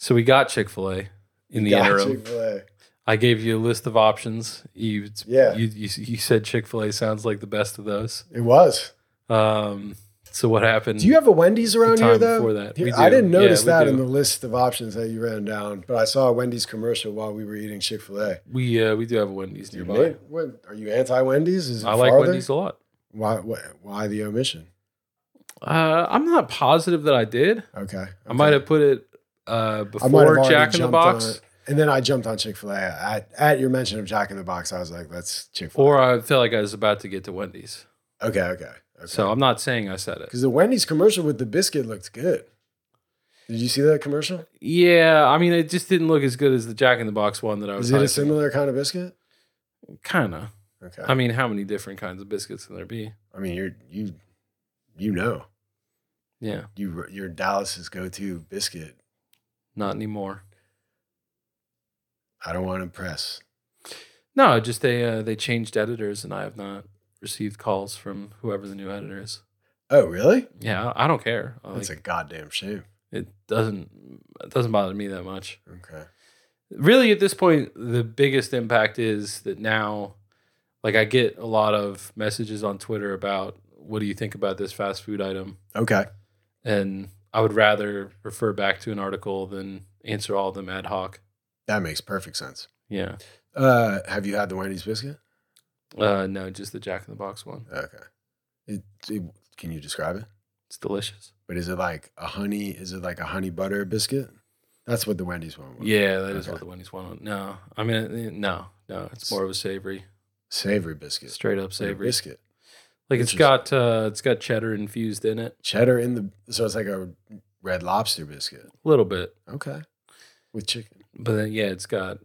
So we got Chick Fil A in the interim. Chick-fil-A. I gave you a list of options. You, Yeah. you, you, you said Chick Fil A sounds like the best of those. It was. Um, so what happened? Do you have a Wendy's around here though? Here- I didn't notice we that in the list of options that you ran down, but I saw a Wendy's commercial while we were eating Chick Fil A. we uh, we do have a Wendy's nearby. What, are you anti Wendy's? Is it I like farther? Wendy's a lot. Why, why? Why the omission? Uh, I'm not positive that I did. Okay, I might have put it uh, I might have before Jack in the Box. and then I jumped on Chick Fil A at, at your mention of Jack in the Box. I was like, "That's Chick Fil A." or I felt like I was about to get to Wendy's. Okay, okay, okay. So I'm not saying I said it. because the Wendy's commercial with the biscuit looked good. Did you see that commercial? Yeah, I mean, it just didn't look as good as the Jack in the Box one that I was. Is it a similar kind of biscuit? Kind of. Okay. I mean, how many different kinds of biscuits can there be? I mean, you're you, you know, Yeah, you you're Dallas's go-to biscuit. Not anymore. I don't want to impress. No, just they uh, they changed editors, and I have not received calls from whoever the new editor is. Oh, really? Yeah, I don't care. I That's Like, a goddamn shame. it doesn't it doesn't bother me that much. Okay. Really, at this point, the biggest impact is that now, like, I get a lot of messages on Twitter about what do you think about this fast food item, Okay. and I would rather refer back to an article than answer all of them ad hoc. That makes perfect sense. Yeah. Uh, have you had the Wendy's biscuit? Uh, no, just the Jack in the Box one. Okay. It, it- can you describe it? It's delicious. But is it like a honey? Is it like a honey butter biscuit? That's what the Wendy's one was. Yeah, that is Okay. what the Wendy's one. Was. No, I mean, uh, no, no, it's more of a savory, Savory biscuit. straight up Or savory. biscuit. Like it's got uh, it's got cheddar infused in it, Cheddar in the so it's like a red lobster biscuit. a little bit, Okay. With chicken. but then yeah, it's got.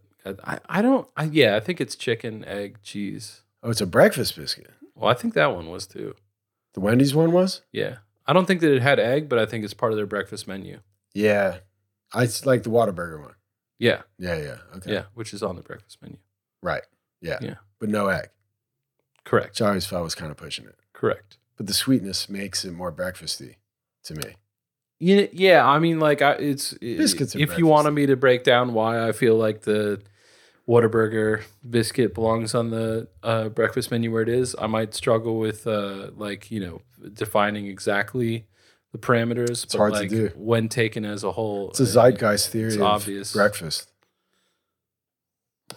I I don't. I, yeah, I think it's chicken, egg, cheese. Oh, it's a breakfast biscuit. Well, I think that one was too. The Wendy's one was? Yeah, I don't think that it had egg, but I think it's part of their breakfast menu. Yeah. I s- like the Whataburger one. Yeah, Yeah, yeah. Okay. yeah, which is on the breakfast menu. Right. Yeah. Yeah. But no egg. Correct. Which I always felt was kind of pushing it. Correct. But the sweetness makes it more breakfasty to me. Yeah, yeah. I mean, like, I, it's Biscuits If you wanted me to break down why I feel like the Whataburger biscuit belongs on the uh, breakfast menu where it is, I might struggle with uh, like you know defining exactly the parameters. It's hard to do. when taken as a whole. It's a uh, zeitgeist theory it's obvious. breakfast.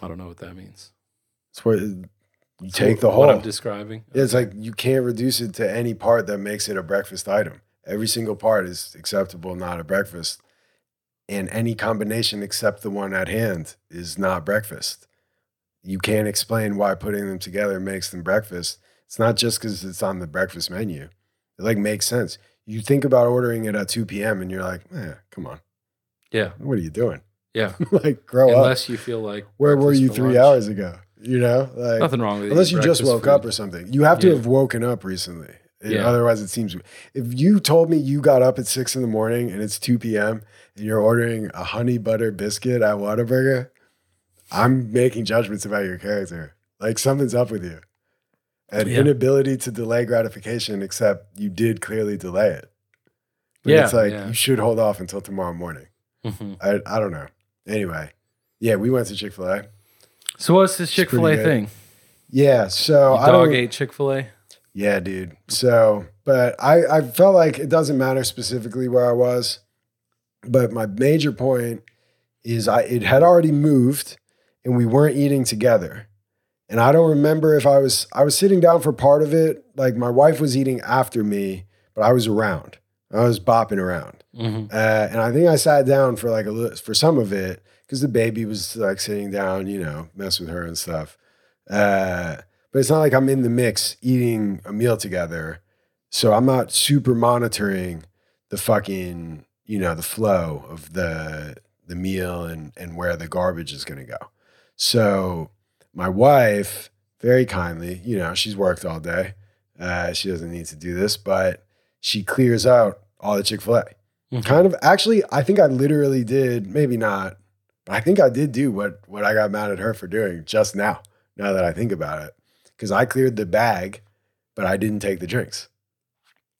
I don't know what that means. It's where you take the whole. What I'm describing. It's like you can't reduce it to any part that makes it a breakfast item. Every single part is acceptable, not a breakfast. And any combination except the one at hand is not breakfast. You can't explain why putting them together makes them breakfast. It's not just because it's on the breakfast menu. It like makes sense. You think about ordering it at 2 p.m. and you're like, eh, come on. Yeah, What are you doing? yeah. like, grow up. Unless you feel like Where were you three lunch. hours ago? You know, like Nothing wrong with unless you just woke up or something. You have to Yeah. have woken up recently. Yeah. Otherwise, it seems. If you told me you got up at six in the morning and it's two p.m. and you're ordering a honey butter biscuit at Whataburger, I'm making judgments about your character. Like something's up with you. An Yeah. inability to delay gratification, except you did clearly delay it. But Yeah, it's like yeah. you should hold off until tomorrow morning. Mhm. I I don't know. Anyway, yeah, we went to Chick Fil A. So what's this Chick Fil A thing? Yeah, so I dog don't. ate Chick Fil A. Yeah, dude. So, but I, I felt like it doesn't matter specifically where I was, but my major point is I it had already moved and we weren't eating together. And I don't remember if I was I was sitting down for part of it. Like my wife was eating after me, but I was around. I was bopping around. Mm-hmm. Uh, and I think I sat down for like a little for some of it because the baby was like sitting down, you know, mess with her and stuff. Uh, but it's not like I'm in the mix eating a meal together, so I'm not super monitoring the fucking you know the flow of the the meal and and where the garbage is going to go. So my wife very kindly, you know, she's worked all day. Uh, she doesn't need to do this, but she clears out all the Chick Fil A Mhm. kind of actually i think i literally did maybe not i think i did do what what i got mad at her for doing just now now that i think about it because i cleared the bag but i didn't take the drinks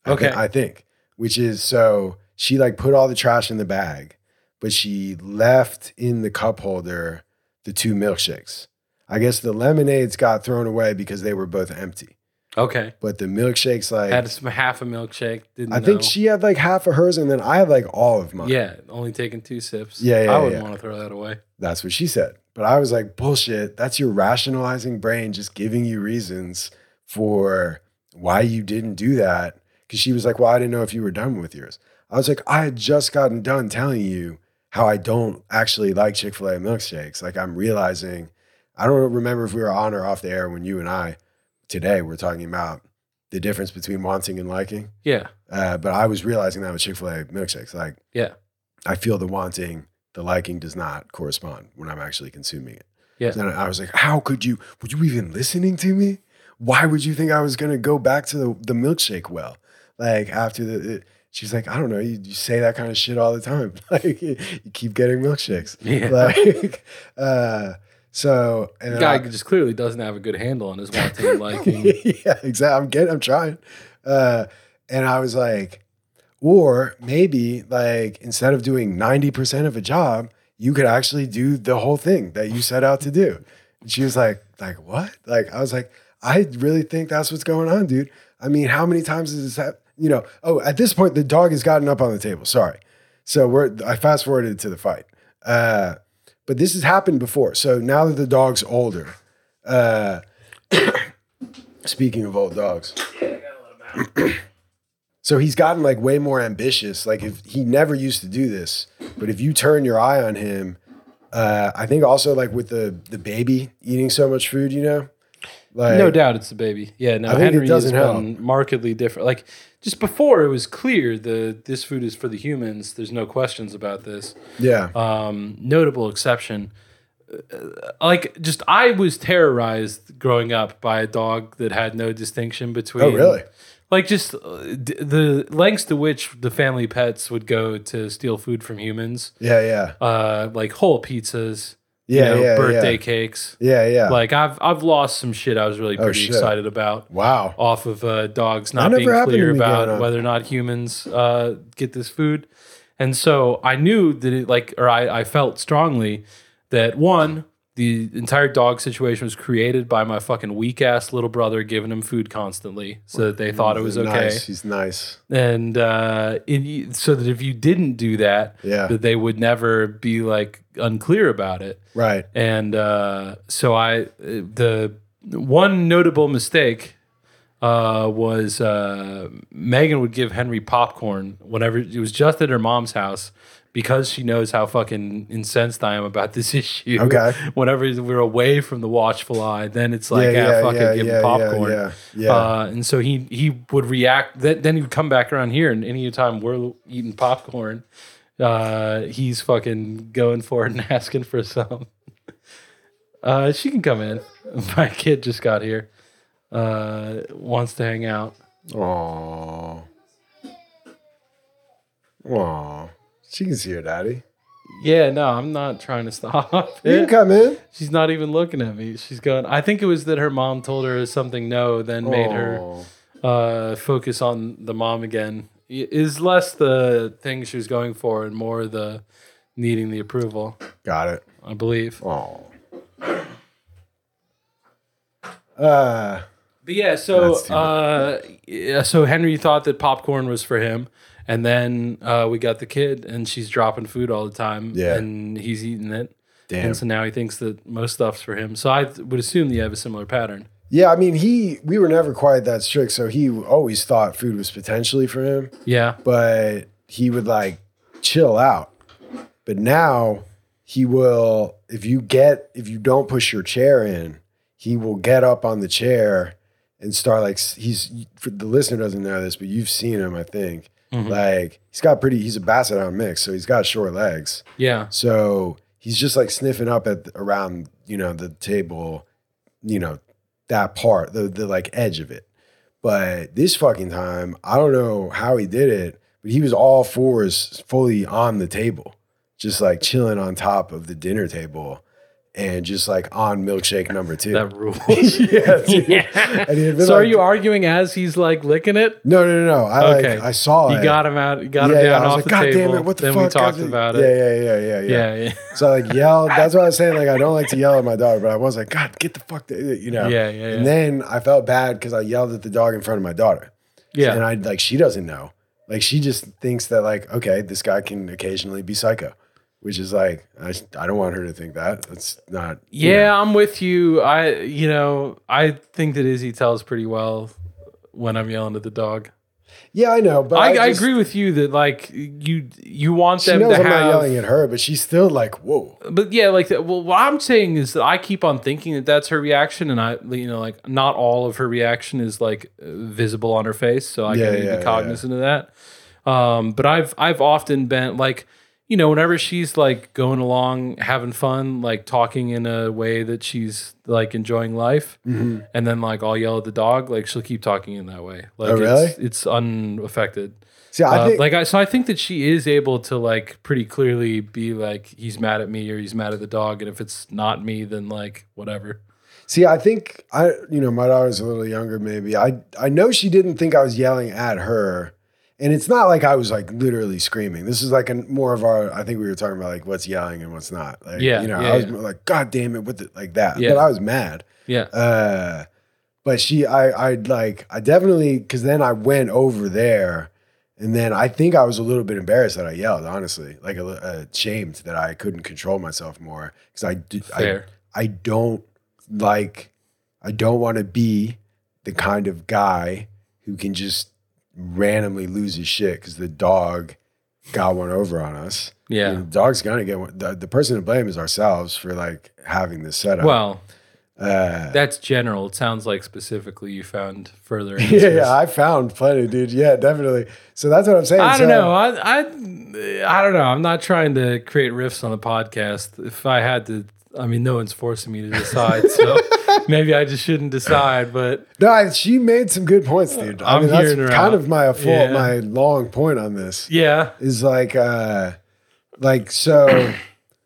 I Okay. i think which is so she like put all the trash in the bag but she left in the cup holder the two milkshakes. I guess the lemonades got thrown away because they were both empty. Okay. But the milkshakes, like Had some half a milkshake. Didn't I think she had like half of hers, and then I had like all of mine. Yeah, only taking two sips. Yeah, yeah, I wouldn't yeah. want to throw that away. That's what she said. But I was like, bullshit. That's your rationalizing brain just giving you reasons for why you didn't do that. Cause she was like, well, I didn't know if you were done with yours. I was like, I had just gotten done telling you how I don't actually like Chick fil A milkshakes. Like, I'm realizing, I don't remember if we were on or off the air when you and I today we're talking about the difference between wanting and liking. Yeah. Uh, but I was realizing that with Chick fil A milkshakes. Like, Yeah. I feel the wanting, the liking does not correspond when I'm actually consuming it. Yeah. And I was like, how could you, were you even listening to me? Why would you think I was going to go back to the, the milkshake well? Like after the, it, she's like, I don't know, you, you say that kind of shit all the time. Like you, you keep getting milkshakes. Yeah. Like, uh, so, and The guy I- just clearly doesn't have a good handle on his wanting and liking. yeah, exactly. I'm getting, I'm trying. Uh, and I was like, or maybe like instead of doing 90% of a job, you could actually do the whole thing that you set out to do. And she was like, like what? Like, I was like, I really think that's what's going on, dude. I mean, how many times has this happened? You know, oh, at this point, the dog has gotten up on the table. Sorry. So we're, I fast forwarded to the fight. Uh, but this has happened before. So now that the dog's older, uh, speaking of old dogs, so he's gotten like way more ambitious. Like if he never used to do this, but if you turn your eye on him, uh, I think also like with the the baby eating so much food, you know, like no doubt it's the baby. Yeah, no, I think it Henry doesn't has been markedly different. Like just before it was clear the this food is for the humans. There's no questions about this. yeah, Um, notable exception. Uh, like just I was terrorized growing up by a dog that had no distinction between oh really? like just uh, d- the lengths to which the family pets would go to steal food from humans Yeah, yeah, uh like whole pizzas yeah, know, yeah, birthday yeah. cakes yeah, yeah. like i've i've lost some shit i was really Oh, pretty shit. excited about wow. off of uh, dogs not being clear about whether or not humans uh, get this food. And so I knew that it like, or I, I felt strongly that one, the entire dog situation was created by my fucking weak ass little brother giving him food constantly so that they thought it was okay. Nice. He's nice. And uh, it, so that if you didn't do that, Yeah. that they would never be like unclear about it. Right. And uh, so I, the one notable mistake uh, was uh, Megan would give Henry popcorn whenever it was just at her mom's house because she knows how fucking incensed I am about this issue. Okay. Whenever we're away from the watchful eye, then it's like, yeah, yeah, yeah, fuck yeah, give yeah, him popcorn. Yeah, yeah. yeah. Uh, and so he he would react. Then then he would come back around here, and any time we're eating popcorn, uh, he's fucking going for it and asking for some. Uh, she can come in. My kid just got here. Uh, wants to hang out. Aww. Aww. She can see her daddy. Yeah, no, I'm not trying to stop You can it. come in. She's not even looking at me. She's going. I think it was that her mom told her something no, then made her Aw. uh, focus on the mom again. I- Is less the thing she was going for and more the needing the approval. Got it. I believe. Oh. Uh, But yeah, so That's too uh, yeah, so Henry thought that popcorn was for him, and then uh, we got the kid, and she's dropping food all the time, Yeah. and he's eating it, damn. and so now he thinks that most stuff's for him. So I would assume that you have a similar pattern. Yeah, I mean, he we were never quite that strict, so he always thought food was potentially for him, Yeah, but he would like chill out. But now he will if you get if you don't push your chair in, he will get up on the chair and start like he's for the listener doesn't know this, but you've seen him, I think. Mm-hmm. Like he's got pretty he's a basset hound mix, so he's got short legs. yeah, So he's just like sniffing up at around, you know, the table, you know, that part, the the like edge of it. But this fucking time, I don't know how he did it, but he was all fours fully on the table, just like chilling on top of the dinner table. And just like on milkshake number two. That rules. yeah, dude. yeah. And he had been So are you arguing as he's like licking it? No, no, no, no. I Okay. like I saw You it. got him out. You got yeah, him yeah. down I was off like, the God table. damn it! What the then fuck? we talked I about it. Yeah, yeah, yeah, yeah, Yeah, yeah, So I like yelled. That's what I was saying. Like I don't like to yell at my daughter, but I was like, God, get the fuck, to, you know. Yeah, yeah, And yeah. then I felt bad because I yelled at the dog in front of my daughter. yeah. And I like she doesn't know. Like she just thinks that like okay, this guy can occasionally be psycho, which is like I, I don't want her to think that. That's not. you Yeah, know. I'm with you. I, you know, I think that Izzy tells pretty well when I'm yelling at the dog. yeah, I know, but I, I, I, just- agree with you that like you you want them to I'm not have, yelling at her, but she's still like, whoa. but yeah, like that. Well, what I'm saying is that I keep on thinking that that's her reaction, and I, you know, like not all of her reaction is like visible on her face, so I Yeah, can yeah, be yeah. cognizant of that. Um, but I've I've often been like, you know, whenever she's like going along, having fun, like talking in a way that she's like enjoying life, Mm-hmm. and then like I'll yell at the dog, like she'll keep talking in that way. Like Oh, really? it's, it's unaffected. See, I Uh, think like I, so I think that she is able to like pretty clearly be like he's mad at me or he's mad at the dog, and if it's not me, then like whatever. See, I think I, you know, my daughter's a little younger. Maybe I, I know she didn't think I was yelling at her, and it's not like I was like literally screaming. This is like a more of our. I think we were talking about like what's yelling and what's not. Like, Yeah, you know, yeah, I was yeah. like, God damn it, with it like that. Yeah. But I was mad. Yeah, Uh, but she, I, I like, I definitely because then I went over there, and then I think I was a little bit embarrassed that I yelled. Honestly, like a, uh, ashamed that I couldn't control myself more because I, I fair. I don't like I don't want to be the kind of guy who can just randomly lose his shit because the dog got one over on us. Yeah. And the dog's gonna get one. The, the person to blame is ourselves for like having this setup. Well, uh, that's general. It sounds like specifically you found further. yeah, answers. yeah, I found plenty, dude. Yeah, definitely. So that's what I'm saying. I don't know. I, I I don't know. I'm not trying to create riffs on the podcast. If I had to, I mean, no one's forcing me to decide. So maybe I just shouldn't decide. But No, I, she made some good points, dude. I I'm mean, that's kind out. of my full, Yeah. my long point on this. yeah, is like uh like so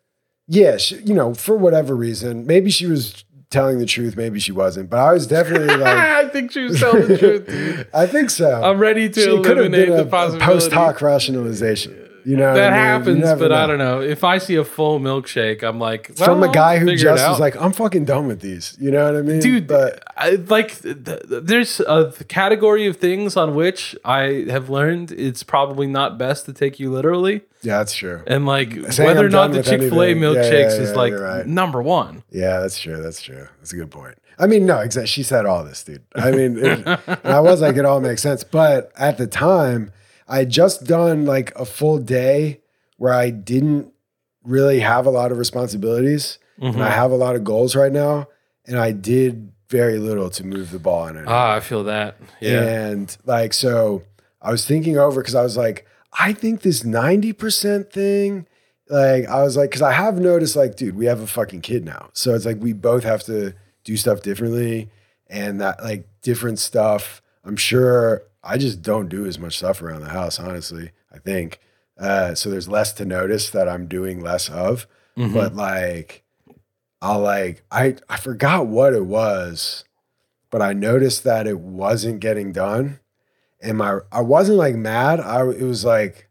yeah she, you know for whatever reason maybe she was telling the truth maybe she wasn't but i was definitely like I think she was telling the truth. Dude. i think so I'm ready to she could have eliminate been the a, a possibility. post hoc rationalization you know That I mean? Happens, but I don't know. If I see a full milkshake, I'm like, from a guy who just was like i'm fucking done with these you know what i mean dude but I, like th- th- there's a category of things on which i have learned it's probably not best to take you literally yeah that's true and like Saying whether I'm or not the chick-fil-a anything. Yeah, milkshakes yeah, is like right. number one Yeah, that's true. That's true. That's a good point. I mean, no, exactly. She said all this, dude. I mean, it, I was like, it all makes sense. But at the time, I had just done like a full day where I didn't really have a lot of responsibilities, and I have a lot of goals right now, and I did very little to move the ball in it. ah i feel that yeah And like, so I was thinking over because I was like, I think this 90% thing, like, I was like, because I have noticed, like, dude, we have a fucking kid now. So it's like we both have to do stuff differently and that, like, different stuff. I'm sure I just don't do as much stuff around the house, honestly, I think. Uh, so there's less to notice that I'm doing less of. Mhm. But like, I'll like, I, I forgot what it was but I noticed that it wasn't getting done. And my I wasn't like mad. I it was like,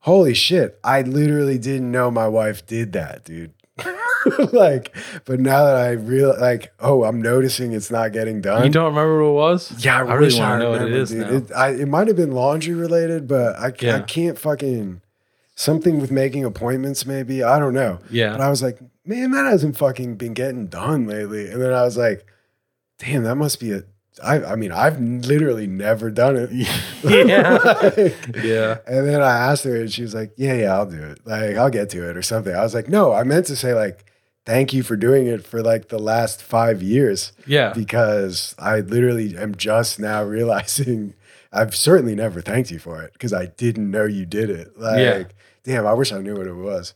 holy shit, I literally didn't know my wife did that, dude. like, but now that I real like, oh, I'm noticing it's not getting done. you don't remember what it was yeah, I, I really wish wanna know what it is. dude. now. It, I, it might have been laundry related, but I, ca- I can't fucking something with making appointments. Maybe I don't know. yeah But I was like, man, that hasn't fucking been getting done lately. And then I was like, damn, that must be a. I, I mean, I've literally never done it. Yeah. Like, yeah and then I asked her, and she was like, yeah, yeah, I'll do it. Like, I'll get to it or something. I was like, no, I meant to say, like, thank you for doing it for like the last five years yeah because I literally am just now realizing I've certainly never thanked you for it because I didn't know you did it. Like, Yeah. damn, I wish I knew what it was.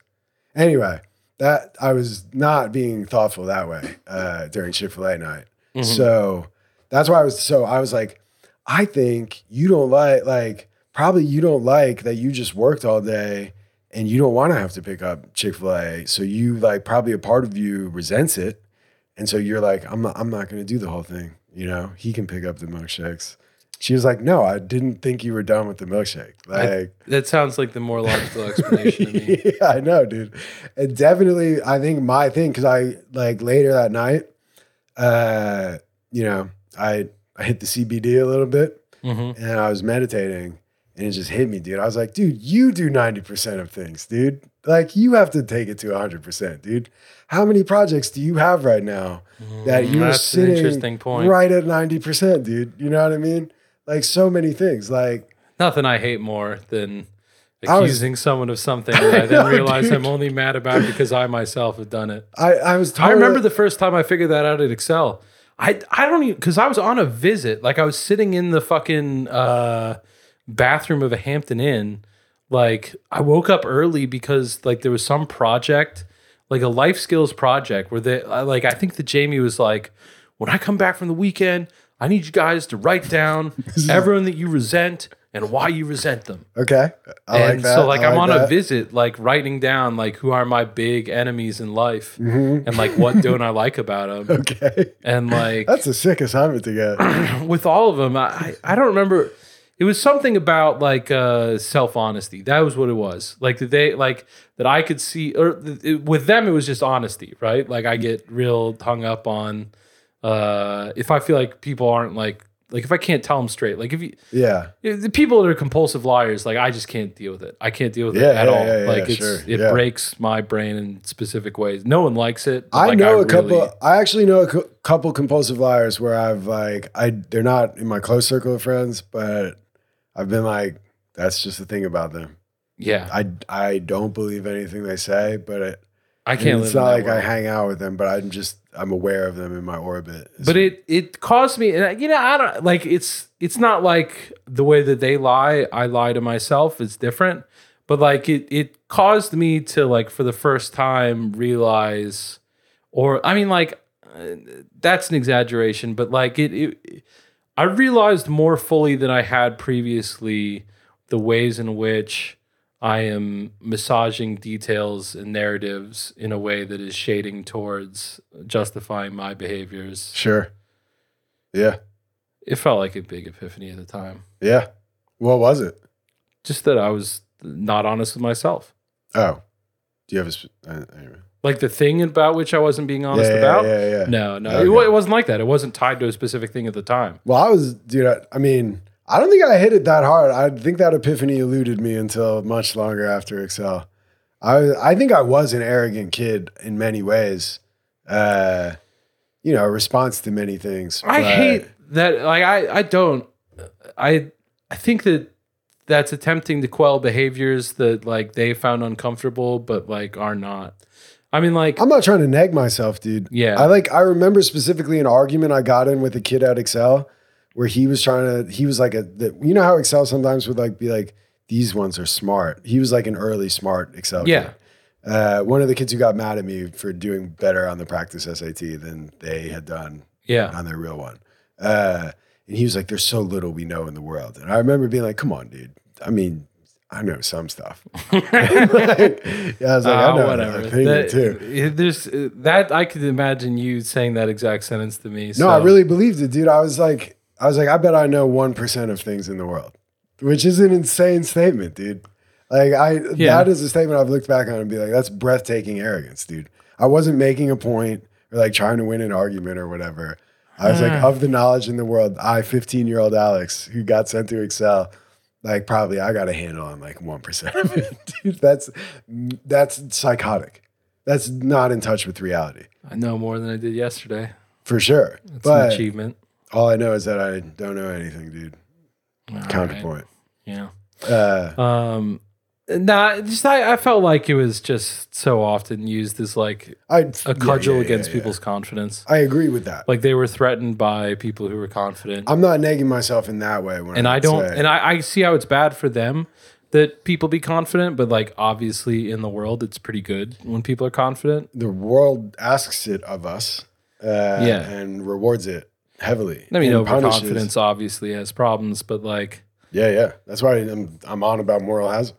Anyway, that I was not being thoughtful that way uh, during Chick Fil A night. Mhm. So that's why I was. So I was like, I think you don't like like probably you don't like that you just worked all day and you don't want to have to pick up Chick Fil A. So you like probably a part of you resents it, and so you're like, I'm not, I'm not going to do the whole thing. You know, he can pick up the milkshakes. She was like, No, I didn't think you were done with the milkshake. Like, That sounds like the more logical explanation to me. yeah, I know, dude. And definitely, I think my thing because I like later that night, uh, you know, I I hit the CBD a little bit Mhm. and I was meditating, and it just hit me, dude. I was like, dude, you do ninety percent of things, dude. Like you have to take it to hundred percent, dude. How many projects do you have right now that you're Mm, That's sitting interesting point. right at ninety percent, dude? You know what I mean? Like so many things, like. Nothing I hate more than I was- accusing someone of something that I then know, realize. I'm only mad about because I myself have done it. I, I was I remember the first time I figured that out at Excel. I I don't even because I was on a visit. Like I was sitting in the fucking uh, bathroom of a Hampton Inn. Like I woke up early because like there was some project, like a life skills project, where they like I think that Jamie was like, when I come back from the weekend, I need you guys to write down everyone that you resent and why you resent them. Okay. I and like that. so like I I'm on a visit, like writing down like who are my big enemies in life, Mm-hmm. and like what don't I like about them, Okay. and like That's a sick assignment to get. with all of them, I I I don't remember. It was something about like uh, self honesty. That was what it was. Like that they like that I could see, or it, with them it was just honesty, right? Like I get real hung up on uh, if I feel like people aren't like like if I can't tell them straight. Like if you Yeah. Yeah, the people that are compulsive liars, like I just can't deal with it. I can't deal with Yeah, it at yeah, all. yeah, like it's sure, it breaks my brain in specific ways. No one likes it. I like, know a really- couple. I actually know a cou- couple compulsive liars where I've like I they're not in my close circle of friends, but I've been like that's just the thing about them. Yeah, I I don't believe anything they say, but it, I can't. it's not like I hang out with them, but I'm just I'm aware of them in my orbit. But it it caused me, and I- you know, I don't like it's it's not like the way that they lie. I lie to myself. It's different, but like it it caused me to like for the first time realize, or I mean, like uh, that's an exaggeration, but like it, it I realized more fully than I had previously the ways in which I am massaging details and narratives in a way that is shading towards justifying my behaviors. sure. Yeah. It felt like a big epiphany at the time. Yeah. What was it? Just that I was not honest with myself. Oh, do you have a? sp- Uh, anyway. Like the thing about which I wasn't being honest yeah, about. Yeah, yeah, yeah. No, no, Okay. it, it wasn't like that. It wasn't tied to a specific thing at the time. Well, I was, dude. I, I mean, I don't think I hit it that hard. I think that epiphany eluded me until much longer after Excel. I, I think I was an arrogant kid in many ways. Uh, you know, a response to many things. I hate that. Like I, I don't. I, I think that that's attempting to quell behaviors that like they found uncomfortable, but like are not. I mean, like I'm not trying to nag myself, dude. Yeah. I like. I remember specifically an argument I got in with a kid at Excel where he was trying to. He was like a. The, you know how Excel sometimes would like be like these ones are smart. He was like an early smart Excel. Yeah. Kid. Uh, one of the kids who got mad at me for doing better on the practice SAT than they had done yeah, on their real one. Uh, and he was like, "There's so little we know in the world." And I remember being like, "Come on, dude. I mean, I know some stuff." Like, yeah, I was like, Ah, "I know whatever. that too." There's uh, that I could imagine you saying that exact sentence to me. No, I really believed it, dude. I was like, I was like, I bet I know one percent of things in the world, which is an insane statement, dude. Like, I Yeah. that is a statement I've looked back on and be like, that's breathtaking arrogance, dude. I wasn't making a point or like trying to win an argument or whatever. I was like, Ah. of the knowledge in the world, I, 15 year old Alex, who got sent to Excel, like probably I got a handle on like one percent of it, dude. That's that's psychotic. That's not in touch with reality I know more than I did yesterday. for sure. It's an achievement. All I know is that I don't know anything, dude. All right. Counterpoint. Yeah. Uh, Um. Nah, just I, I felt like it was just so often used as like I a cudgel yeah, yeah, against yeah, people's confidence. I agree with that. Like they were threatened by people who were confident. I'm not negging myself in that way. When and I don't, say- and I, I see how it's bad for them that people be confident, but like obviously in the world, it's pretty good when people are confident. the world asks it of us, uh, Yeah. and rewards it heavily. I mean, and punishes- overconfidence obviously has problems, but like, Yeah, yeah. That's why I'm I'm on about moral hazard.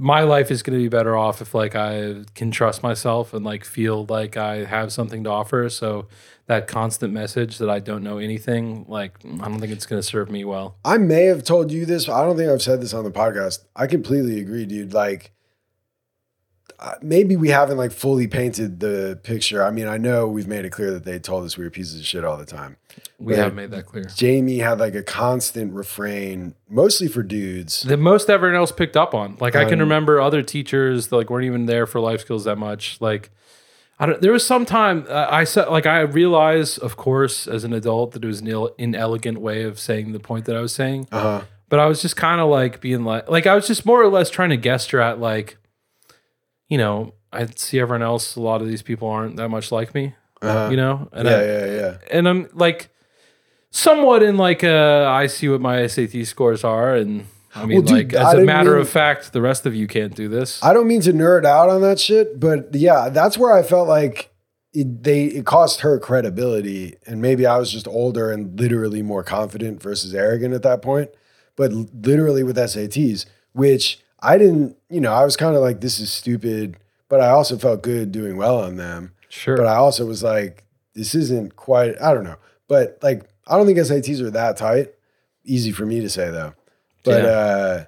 my life is going to be better off if like I can trust myself and like feel like I have something to offer. So that constant message that I don't know anything, like I don't think it's going to serve me well. I may have told you this, but I don't think I've said this on the podcast. I completely agree, dude. Like, uh, maybe we haven't like fully painted the picture. I mean, I know we've made it clear that they told us we were pieces of shit all the time. We have made that clear. Jamie had like a constant refrain, mostly for dudes. The most everyone else picked up on. Like I can Um, remember other teachers that like weren't even there for life skills that much. Like I don't. There was some time uh, I said like I realized, of course, as an adult, that it was an ill, inelegant way of saying the point that I was saying. Uh huh. but I was just kind of like being like, like I was just more or less trying to gesture at like, you know, I see everyone else. A lot of these people aren't that much like me, Uh-huh. you know, and yeah, I, yeah, yeah. and I'm like, somewhat in like, uh, I see what my SAT scores are, and I mean, Well, dude, like as a matter mean- of fact, the rest of you can't do this. I don't mean to nerd out on that shit, but yeah, that's where I felt like it, they it cost her credibility, and maybe I was just older and literally more confident versus arrogant at that point. But literally with SATs, which I didn't, you know, I was kind of like, this is stupid, but I also felt good doing well on them. sure, But I also was like, this isn't quite, I don't know. But like, I don't think SATs are that tight. Easy for me to say though. But Yeah. uh,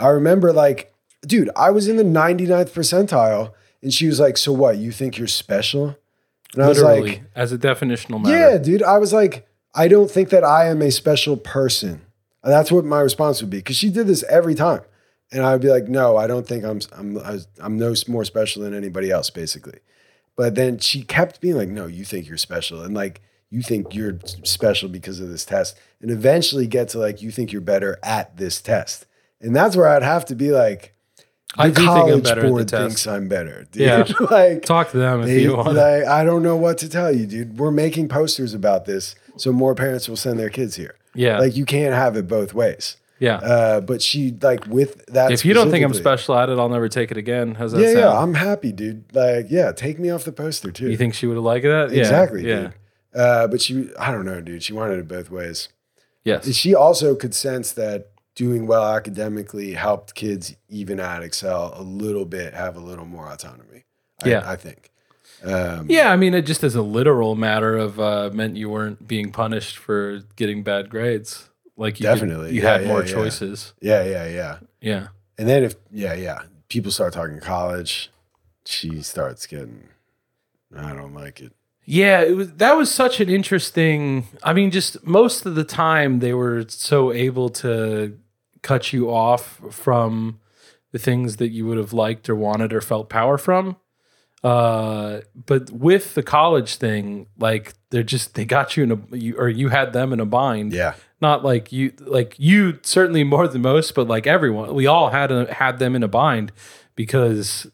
I remember like, dude, I was in the 99th percentile and she was like, so what? You think you're special? And I was literally like, as a definitional matter. yeah, dude. I was like, I don't think that I am a special person. And that's what my response would be because she did this every time, and I would be like, no, I don't think I'm I'm I'm no more special than anybody else, basically. But then she kept being like, no, you think you're special, and like you think you're special because of this test, and eventually get to like you think you're better at this test, and that's where I'd have to be like. I the think I'm college the board test. thinks I'm better, dude. Yeah. like Talk to them if they, you want. like, I don't know what to tell you, dude. We're making posters about this, so more parents will send their kids here. yeah, Like you can't have it both ways. Yeah. Uh, but she like with that. if you don't think I'm special at it, I'll never take it again. How's that yeah, sound? yeah, I'm happy, dude. Like, yeah, take me off the poster too. you think she would have liked that? Exactly, Yeah. dude. Uh, but she, I don't know, dude. She wanted it both ways. Yes. She also could sense that doing well academically helped kids, even at Excel, a little bit have a little more autonomy. I, Yeah. I think. Um, Yeah, I mean, it just as a literal matter of uh, meant you weren't being punished for getting bad grades. Like you could- Definitely. you Yeah, had yeah, more yeah. choices. yeah, yeah, yeah. Yeah, And then if yeah, yeah, people start talking college, she starts getting I don't like it. yeah. It was that was such an interesting. I mean, just most of the time they were so able to cut you off from the things that you would have liked or wanted or felt power from. Uh, but with the college thing, like they're just they got you in a you, or you had them in a bind. Yeah. Not like you like you certainly more than most but like everyone we all had a, had them in a bind because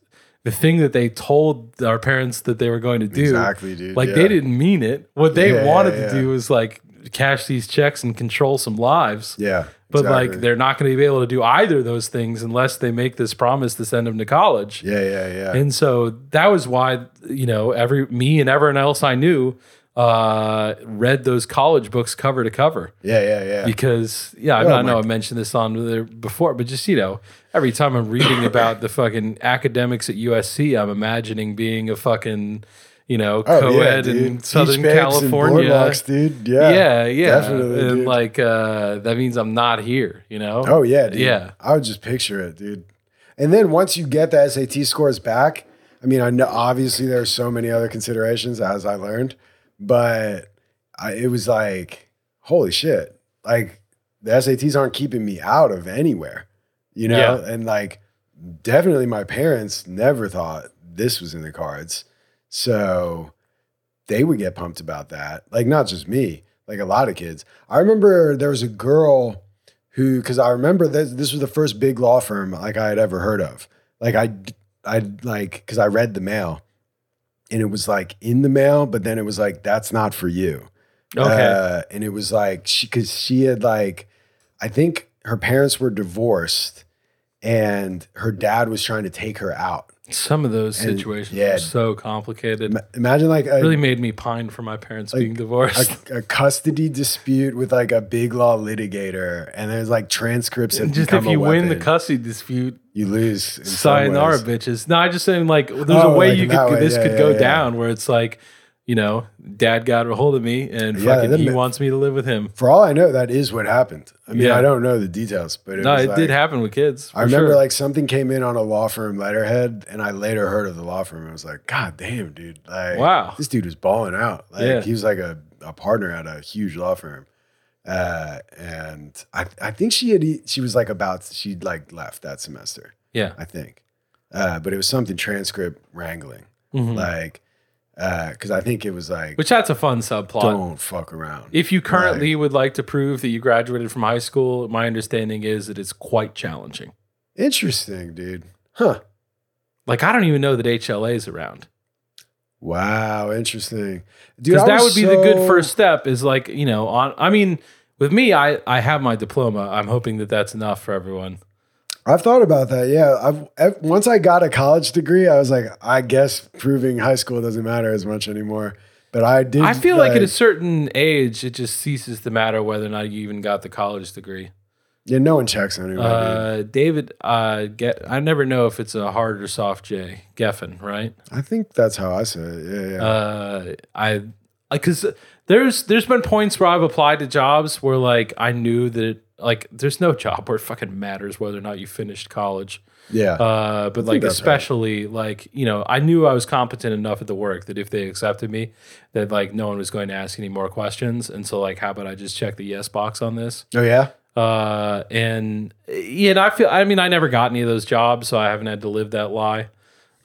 the thing that they told our parents that they were going to do Exactly, dude. like yeah. they didn't mean it what they Yeah, wanted yeah. to do was like cash these checks and control some lives Yeah. but exactly. like they're not going to be able to do either of those things unless they make this promise to send them to college Yeah, yeah, yeah. and so that was why, you know, every me and everyone else I knew uh, read those college books cover to cover yeah, yeah, yeah. because, yeah, I, Oh I know I mentioned this on there before, but just, you know, every time I'm reading about the fucking academics at USC, I'm imagining being a fucking, you know, Oh, co yeah, in Southern and California. boardwalks, dude. Yeah. yeah, yeah. definitely, And dude. like, uh, that means I'm not here, you know? Oh yeah, dude. Yeah. I would just picture it, dude. And then once you get the SAT scores back, I mean, I know obviously there are so many other considerations as I learned, but I, it was like, holy shit! Like the SATs aren't keeping me out of anywhere, you know. Yeah. And like, definitely, my parents never thought this was in the cards, so they would get pumped about that. Like, not just me, like a lot of kids. I remember there was a girl who, because I remember this, this was the first big law firm like I had ever heard of. Like I, I like because I read the mail, and it was like in the mail, but then it was like that's not for you. Okay. Uh, and it was like she because she had like, I think her parents were divorced, and her dad was trying to take her out. Some of those And, situations yeah. are so complicated. Ima- Imagine like a, really made me pine for my parents being divorced. a, a custody dispute with like a big law litigator, and there's like transcripts that just if you win the custy dispute, you lose. sayonara, bitches. No, I just saying like there's Oh, a way like you could way. this Yeah, could yeah, go down where it's like, you know, dad got a hold of me and Yeah, fucking he wants me to live with him. For all I know, that is what happened. I mean, Yeah. I don't know the details, but it no, it like, did happen with kids. I remember sure. like something came in on a law firm letterhead, and I later heard of the law firm. And I was like, God damn, dude! Like, Wow. this dude was balling out. Like, Yeah. he was like a, a partner at a huge law firm, uh, and I I think she had she was like about she'd like left that semester. yeah. I think, uh, but it was something transcript wrangling, Mhm. like, Uh, because I think it was like, Which that's a fun subplot. don't fuck around. If you currently would like to prove that you graduated from high school, my understanding is that it's quite challenging. Interesting, dude. Huh. Like I don't even know that HLA is around. Wow, interesting. Dude, Because that would be the good first step is like, you know, on I mean, with me, I I have my diploma. I'm hoping that that's enough for everyone. I've thought about that. Yeah, I've once I got a college degree, I was like, I guess proving high school doesn't matter as much anymore. But I did. I feel like at a certain age, it just ceases to matter whether or not you even got the college degree. yeah, no one checks anyway. Uh, David, uh, get I never know if it's a hard or soft J. Geffen, right? I think that's how I say it. Yeah, yeah. Uh, I because there's there's been points where I've applied to jobs where like I knew that like there's no job where it fucking matters whether or not you finished college. yeah. Uh, but like that's right. especially like you know I knew I was competent enough at the work that if they accepted me, that like no one was going to ask any more questions. And so like how about I just check the yes box on this? oh yeah. Uh, and yeah, and I feel, I mean, I never got any of those jobs, so I haven't had to live that lie.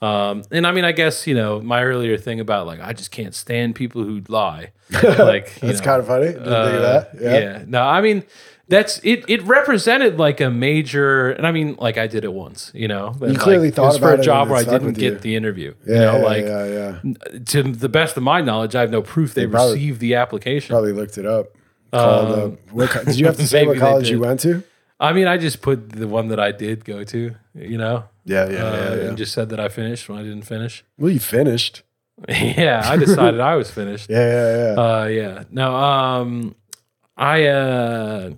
Um, and I mean, I guess, you know, my earlier thing about like, I just can't stand people who lie. Like, That's know, kind of funny. Didn't think of uh, that. Yeah. No, I mean, that's it. It represented like a major, and I mean, like I did it once. You know, You clearly like, thought it was for a job where I didn't get you. the interview. Yeah, you know, yeah, like yeah, yeah. to the best of my knowledge, I have no proof they, probably- received the application. Probably looked it up. Called Um. What, did you have to say what college you went to? I mean, I just put the one that I did go to. You know, Yeah, yeah, uh, yeah, yeah. and just said that I finished when I didn't finish. well, you finished. yeah, I decided I was finished. Yeah, yeah, yeah. Uh, yeah. No. Um, I uh,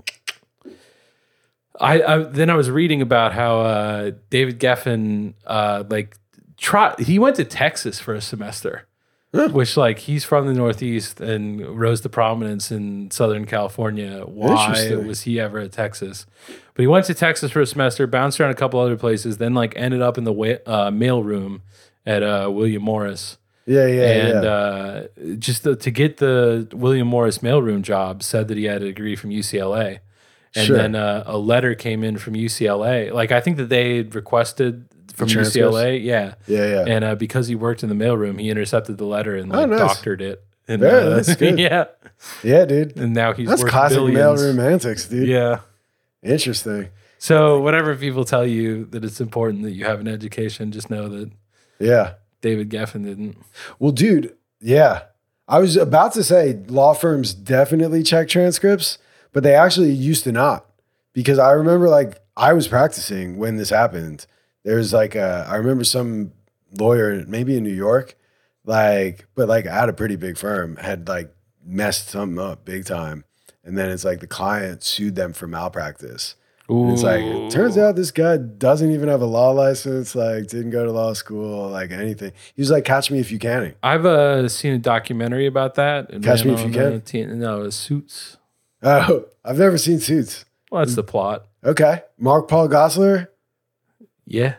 I, I then I was reading about how uh David Geffen uh like try he went to Texas for a semester. Huh. Which like he's from the Northeast and rose to prominence in Southern California. Why was he ever at Texas? But he went to Texas for a semester, bounced around a couple other places, then like ended up in the wa- uh, mail room at uh, William Morris yeah, yeah, and yeah. uh, just the, to get the William Morris mailroom job, said that he had a degree from UCLA, and Sure. then uh, a letter came in from UCLA. Like I think that they had requested from? UCLA, yeah, yeah, yeah. and uh, because he worked in the mailroom, he intercepted the letter and Oh, like nice. doctored it. And, Yeah, uh, that's good. yeah, yeah, dude. and now he's That's classic billions. mailroom antics, dude. Yeah. Interesting. So whatever people tell you that it's important that you have an education, just know that Yeah. David Geffen didn't. Well, dude, yeah. I was about to say law firms definitely check transcripts, but they actually used to not. Because I remember like I was practicing when this happened. There's like a I remember some lawyer, maybe in New York, like, but like at a pretty big firm, had like messed something up big time. And then it's like the client sued them for malpractice. It's like it turns out this guy doesn't even have a law license, like didn't go to law school, like anything. He was like, "Catch me if you can." I've uh, seen a documentary about that. Catch Me If You Can? T- no, it was Suits. Oh, I've never seen Suits. Well, that's the plot. Okay, Mark Paul Gosselaar. Yeah,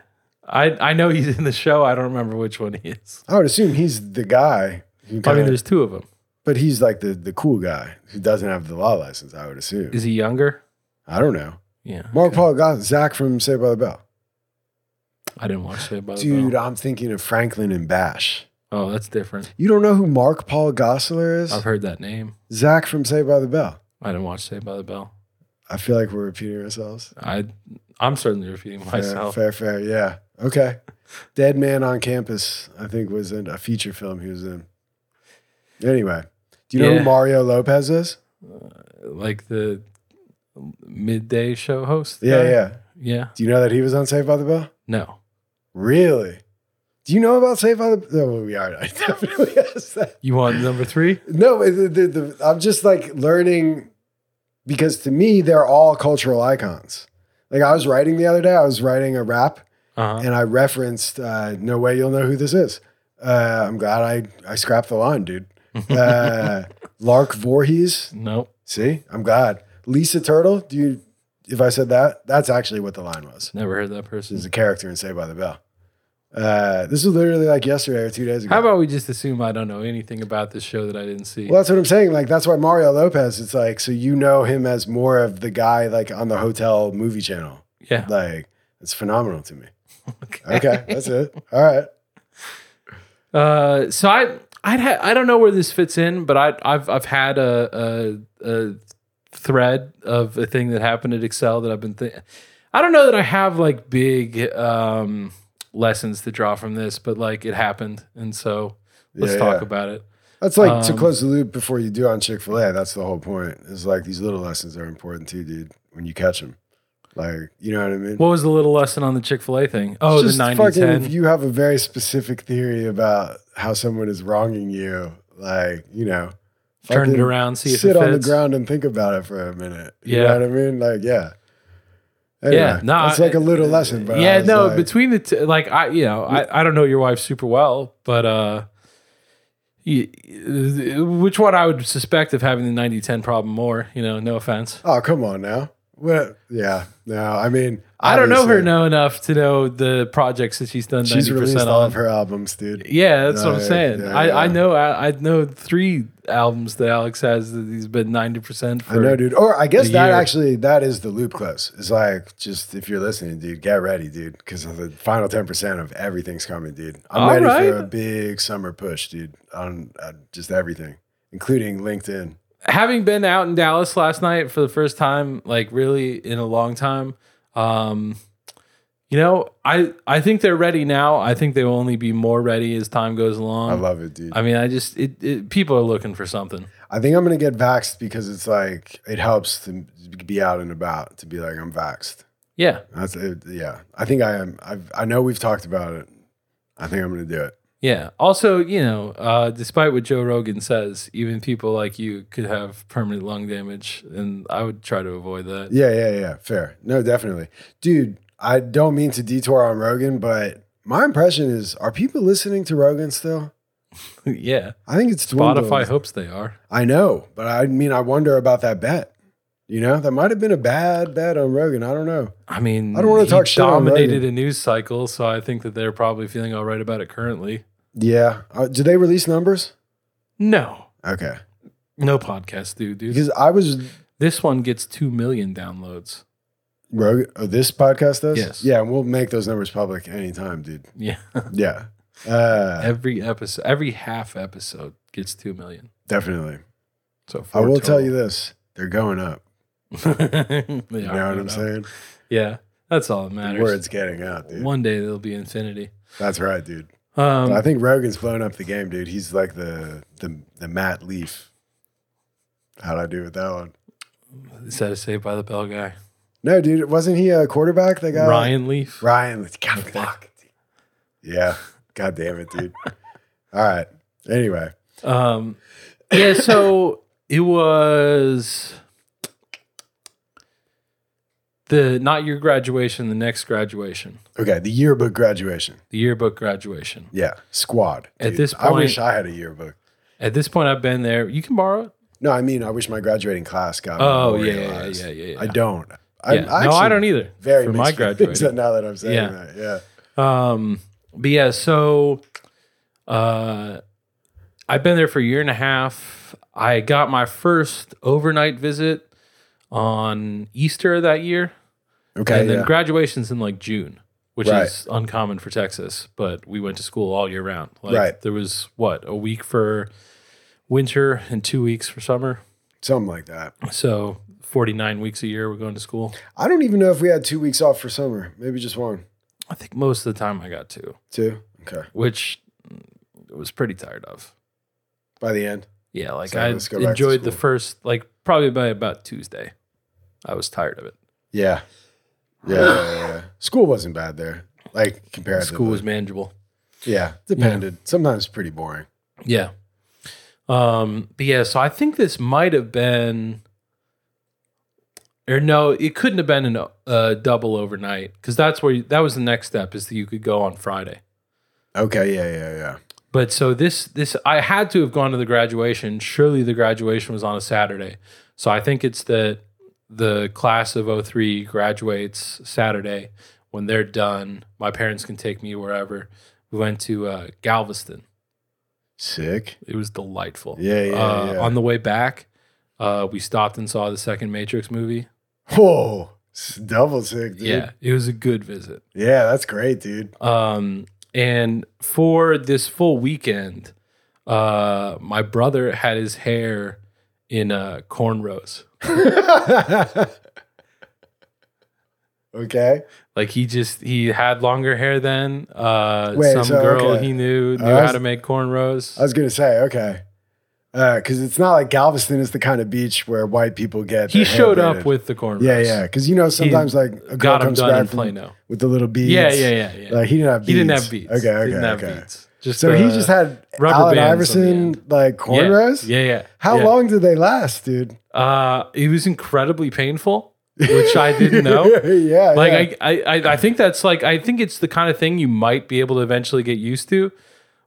I I know he's in the show. I don't remember which one he is. I would assume he's the guy. Who I kinda- mean, there's two of them. but he's like the the cool guy who doesn't have the law license. I would assume. Is he younger? I don't know. Yeah, Mark okay. Paul Gosselaar, Zach from Saved by the Bell. I didn't watch Saved by the Bell. Dude. I'm thinking of Franklin and Bash. Oh, that's different. You don't know who Mark Paul Gosselaar is? I've heard that name. Zach from Saved by the Bell. I didn't watch Saved by the Bell. I feel like we're repeating ourselves. I I'm certainly repeating Fair, myself. fair, fair. Yeah. Okay. Dead Man on Campus, I think, was in a feature film he was in. Anyway, do you know who Mario Lopez is? Uh, like the midday show host. Yeah, guy? yeah. yeah. Do you know that he was on Saved by the Bell? No, Really? Do you know about Saved by the? No, we are. I definitely asked that. You want number three? No, the, the, the, I'm just like learning because to me they're all cultural icons. Like I was writing the other day, I was writing a rap Uh-huh. and I referenced uh, "No way you'll know who this is." Uh, I'm glad I I scrapped the line, dude. Uh, Lark Voorhees. Nope. See, I'm glad. Lisa Turtle. Do you? If I said that, that's actually what the line was. Never heard that person. Is a character in Saved by the Bell. Uh, this was literally like yesterday or two days ago. How about we just assume I don't know anything about this show that I didn't see? Well, that's what I'm saying. Like that's why Mario Lopez. It's like so you know him as more of the guy like on the hotel movie channel. yeah. Like it's phenomenal to me. Okay, that's it. All right. Uh, so I I'd ha- I don't know where this fits in, but I I've I've had a a, a thread of a thing that happened at Excel that I've been thinking. I don't know that I have like big um, lessons to draw from this, but like it happened, and so let's Yeah, talk yeah. about it. That's like to Um, close the loop before you do on Chick Fil A. That's the whole point. Is like these little lessons are important too, dude. When you catch them, like you know what I mean. What was the little lesson on the Chick Fil A thing? Oh, the 90 fucking, 10. If you have a very specific theory about how someone is wronging you, like you know, Turn it around, see if sit on the ground and think about it for a minute. You Yeah. know what I mean? Like, yeah. Anyway, Yeah, no, it's like a little lesson, but yeah, no, like- between the two, like I, you know, I, I don't know your wife super well, but uh, which one I would suspect of having the 90-10 problem more, you know, no offense. oh, come on now. What? Yeah, no, I mean, I don't know her know enough to know the projects that she's done She's 90% released all on. of her albums, dude. Yeah, that's what I'm saying. yeah, I, I know I, I know three albums that Alex has that he's been 90% for. I know, dude. Or I guess that year. actually that is the loop close. It's like just if you're listening, dude, get ready, dude, because the final ten percent of everything's coming, dude. I'm All ready right. for a big summer push, dude, on uh, just everything, including LinkedIn. having been out in Dallas last night for the first time, like really in a long time, um, you know, I I think they're ready now. I think they will only be more ready as time goes along. I love it, dude. I mean, I just it, it people are looking for something. I think I'm gonna get vaxxed because it's like it helps to be out and about to be like I'm vaxxed. Yeah, That's it. Yeah, I think I am. I've, I know we've talked about it. I think I'm gonna do it. Yeah. Also, you know, uh, despite what Joe Rogan says, even people like you could have permanent lung damage, and I would try to avoid that. Yeah, yeah, yeah. Fair. No, definitely. Dude, I don't mean to detour on Rogan, but my impression is are people listening to Rogan still? yeah. I think it's dwindled. Spotify hopes they are. I know, but I mean, I wonder about that bet. You know, that might have been a bad bet on Rogan. I don't know. I mean, I don't wanna talk shit dominated a news cycle, so I think that they're probably feeling all right about it currently. Yeah. Uh, did they release numbers? No, Okay. no podcast, dude. dude. Because I was This one gets two million downloads. Rogan. Oh, this podcast does. Yes. Yeah, and we'll make those numbers public anytime, dude. Yeah, Yeah. Uh, every episode, every half episode gets two million. definitely. So I will tell you this: they're going up. you You know what I'm saying? Yeah, that's all that matters. Word's getting out, dude. One day there'll be infinity. That's right, dude. Um, I think Rogan's blown up the game, dude. He's like the the the Matt Leaf. How'd I do with that one? is that a Saved by the Bell guy? No, dude, wasn't he a quarterback? That guy, Ryan Leaf. Ryan. God, Okay. fuck. Yeah. God damn it, dude. All right. Anyway, Um, yeah, so it was the not your graduation, the next graduation, okay. The yearbook graduation. the yearbook graduation. Yeah, squad. At dude. this I wish I had a yearbook. At this point, I've been there. You can borrow it. No, I mean, I wish my graduating class got. Oh yeah, yeah, memorialized. yeah, yeah. yeah. I don't. Yeah. I'm no, I actually don't either. Very for my mixed feelings graduating. Now that I'm saying Yeah. that, yeah. Um, but yeah, so uh, I've been there for a year and a half. I got my first overnight visit on Easter that year, Okay. and then yeah. graduation's in like June, which Right. is uncommon for Texas. But we went to school all year round. Like, Right. There was what a week for winter and two weeks for summer. Something like that. So forty nine weeks a year we're going to school. I don't even know if we had two weeks off for summer. Maybe just one. I think most of the time I got two, Two. Okay. which I was pretty tired of. By the end. Yeah, like So I let's go back to enjoyed the first, like probably by about Tuesday, I was tired of it. Yeah. Yeah. yeah, yeah, yeah. School wasn't bad there. Like compared School was manageable. Yeah, depended. Sometimes pretty boring. Yeah. Um, but yeah, so I think this might have been, or no, it couldn't have been a uh, double overnight because that's where you, that was the next step is that you could go on Friday. Okay, yeah, yeah, yeah. But so this this I had to have gone to the graduation. Surely the graduation was on a Saturday. So I think it's that the class of 03 graduates Saturday. When they're done, my parents can take me wherever. We went to uh, Galveston. Sick. It was delightful. Yeah, yeah, uh, yeah. On the way back, uh, we stopped and saw the second Matrix movie. Whoa, double sick, dude. Yeah, it was a good visit. yeah, that's great, dude. Um, and for this full weekend, uh, my brother had his hair in uh, cornrows. okay. Like he just he had longer hair then. Uh, Wait, some so, girl okay. he knew knew how was- to make cornrows. I was gonna say, okay. Because it's not like Galveston is the kind of beach where white people get. he showed up with the cornrows. Yeah, yeah. Because you know sometimes like a girl comes back from, with the little beads. Yeah, yeah, yeah, yeah. Like he didn't have beads. he didn't have beads. Okay, okay, Didn't have okay. beads. Just So he uh, just had rubber Allen Iverson like yeah, cornrows. Yeah, yeah. How yeah. long did they last, dude? Uh, it was incredibly painful, which I didn't know. yeah, Like yeah. I, I- I think that's like I think it's the kind of thing you might be able to eventually get used to,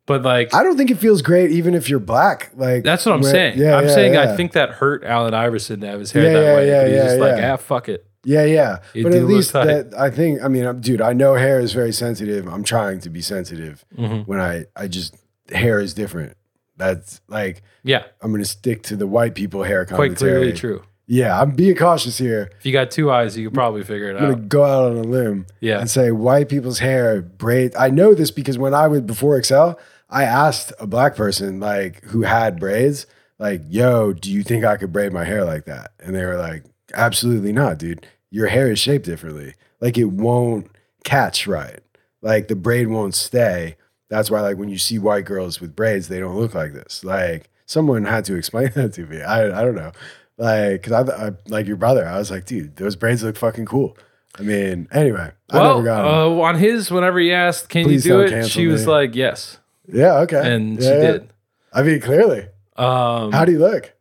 but like I don't think it feels great even if you're black. Like that's what I'm when- saying. Yeah, I'm yeah, saying yeah. I think that hurt Allen Iverson to have his hair Yeah, that yeah, way. yeah, but he's yeah, just like, ah, fuck it. Yeah, yeah. It but at least that I think. I mean, I'm, dude, I know hair is very sensitive. I'm trying to be sensitive Mhm. when I I just hair is different. That's like Yeah, I'm gonna stick to the white people hair quite commentary. clearly true. Yeah, I'm being cautious here. If you got two eyes, you could probably figure it out. I'm gonna go out on a limb Yeah. and say white people's hair braid. I know this because when I was before Excel, I asked a black person like who had braids, like, "Yo, do you think I could braid my hair like that?" And they were like, "Absolutely not, dude. Your hair is shaped differently. Like it won't catch right. Like the braid won't stay. That's why, like, when you see white girls with braids, they don't look like this. Like someone had to explain that to me. I I don't know." Like, cause I, I like your brother. I was like, dude, those braids look fucking cool. I mean, anyway, I Well, never got uh, on his, whenever he asked, "Can Please you do it?" She was me. like, "Yes," yeah, okay, and Yeah, she yeah. did. I mean, clearly. Um, How do you look,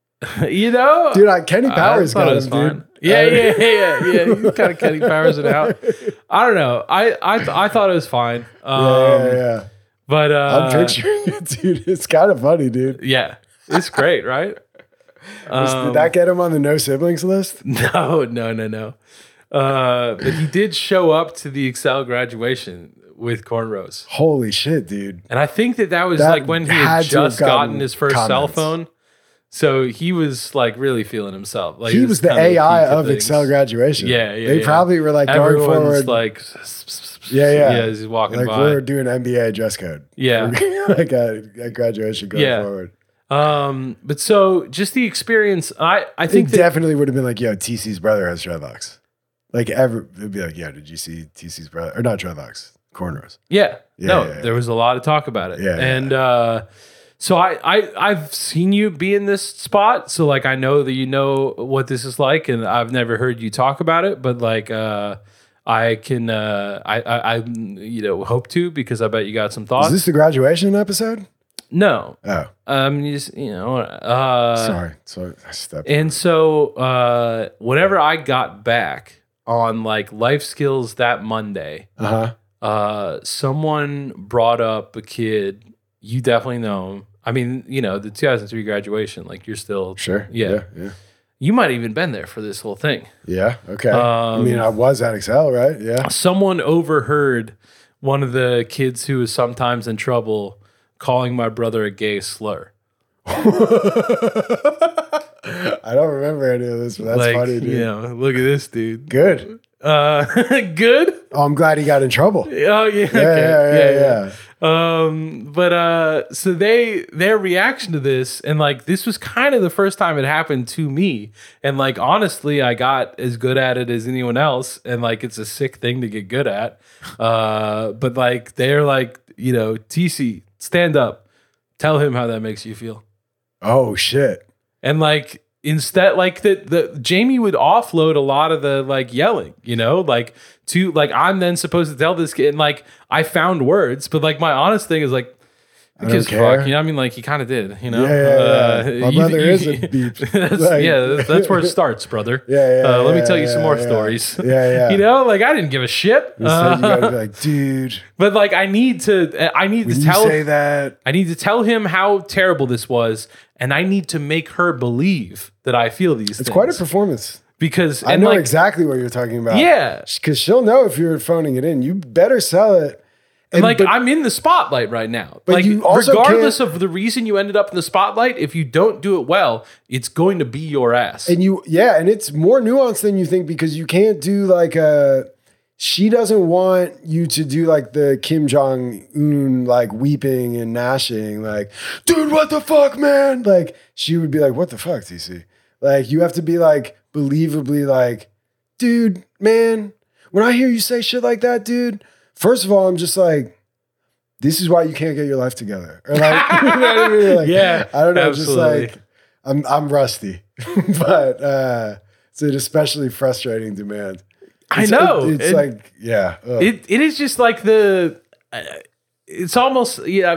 you know, dude? I, Kenny Powers got him, fine. dude. Yeah, yeah, yeah, yeah. You kind of Kenny Powers it out. I don't know. I I, I thought it was fine. Um, yeah, yeah, yeah. But uh, I'm picturing it, dude. It's kind of funny, dude. Yeah, it's great, right? Um, Did that get him on the no siblings list? no, no, no, no. Uh, but he did show up to the Excel graduation with cornrows, Holy shit, dude. and I think that that was That like when he had had just gotten gotten his first cell phone. So he was like really feeling himself. Like he was the AI of. Excel graduation. Yeah, yeah, They yeah. probably were like going forward. like, Yeah, yeah. yeah, as he's walking like by. we're doing NBA dress code. Yeah. like at, at graduation going Yeah. forward. Um, but so just the experience, I I think that definitely would have been like, yo, TC's brother has dreadlocks. Like ever it'd be like, yeah, did you see TC's brother or not dreadlocks? Cornrows. Yeah. Yeah, no, yeah, yeah. there was a lot of talk about it. Yeah, and uh so I, I I've seen you be in this spot, so like I know that you know what this is like, and I've never heard you talk about it, but like uh I can uh I I, I you know hope to because I bet you got some thoughts. Is this the graduation episode? no. Oh, Um you just you know uh sorry. So I stepped. and so uh whenever I got back on like life skills that Monday, Uh-huh. Uh someone brought up a kid you definitely know him i mean you know the 2003 graduation like you're still Sure. Yeah. Yeah. Yeah. you might have even been there for this whole thing Yeah. Okay. I Um, mean, I was at Excel, right? Yeah. someone overheard one of the kids who was sometimes in trouble calling my brother a gay slur I don't remember any of this, but that's like funny, dude. you know look at this dude Good. Uh good Oh, I'm glad he got in trouble. oh yeah okay. Yeah, yeah, yeah, yeah. Um, but uh, so they their reaction to this, and like this was kind of the first time it happened to me, and like honestly, I got as good at it as anyone else, and like it's a sick thing to get good at. Uh, but like they're like, you know, TC, stand up, tell him how that makes you feel, Oh shit. and like instead like that the Jamie would offload a lot of the like yelling, you know, like to like I'm then supposed to tell this kid and like I found words, but like my honest thing is like I because don't care. fuck, you know, I mean, like he kind of did, you know. Yeah, yeah, yeah. My you- brother you- is a beep. that's, Like- yeah, that's, that's where it starts, brother. Yeah, yeah, Uh, let me tell you some more yeah. stories. Yeah, yeah. you know, like I didn't give a shit. Instead, you Uh, gotta be like, dude, but like I need to, I need to tell, say that, I need to tell him how terrible this was, and I need to make her believe that I feel these. it's quite a performance. because I know like exactly what you're talking about. yeah, because she'll know if you're phoning it in. You better sell it. And like but- I'm in the spotlight right now. But like you also regardless of the reason you ended up in the spotlight, if you don't do it well, it's going to be your ass. And you, yeah, and it's more nuanced than you think because you can't do like a. She doesn't want you to do like the Kim Jong Un like weeping and gnashing, like, dude, what the fuck, man? Like she would be like, what the fuck, TC? Like you have to be like believably like, dude, man. When I hear you say shit like that, dude, first of all, I'm just like, this is why you can't get your life together. Or like, you know what I mean? Like, Yeah, I don't know, absolutely. just like I'm I'm rusty, but uh, it's an especially frustrating demand. I know. it- it's And like yeah, ugh. it it is just like the. uh, It's almost yeah.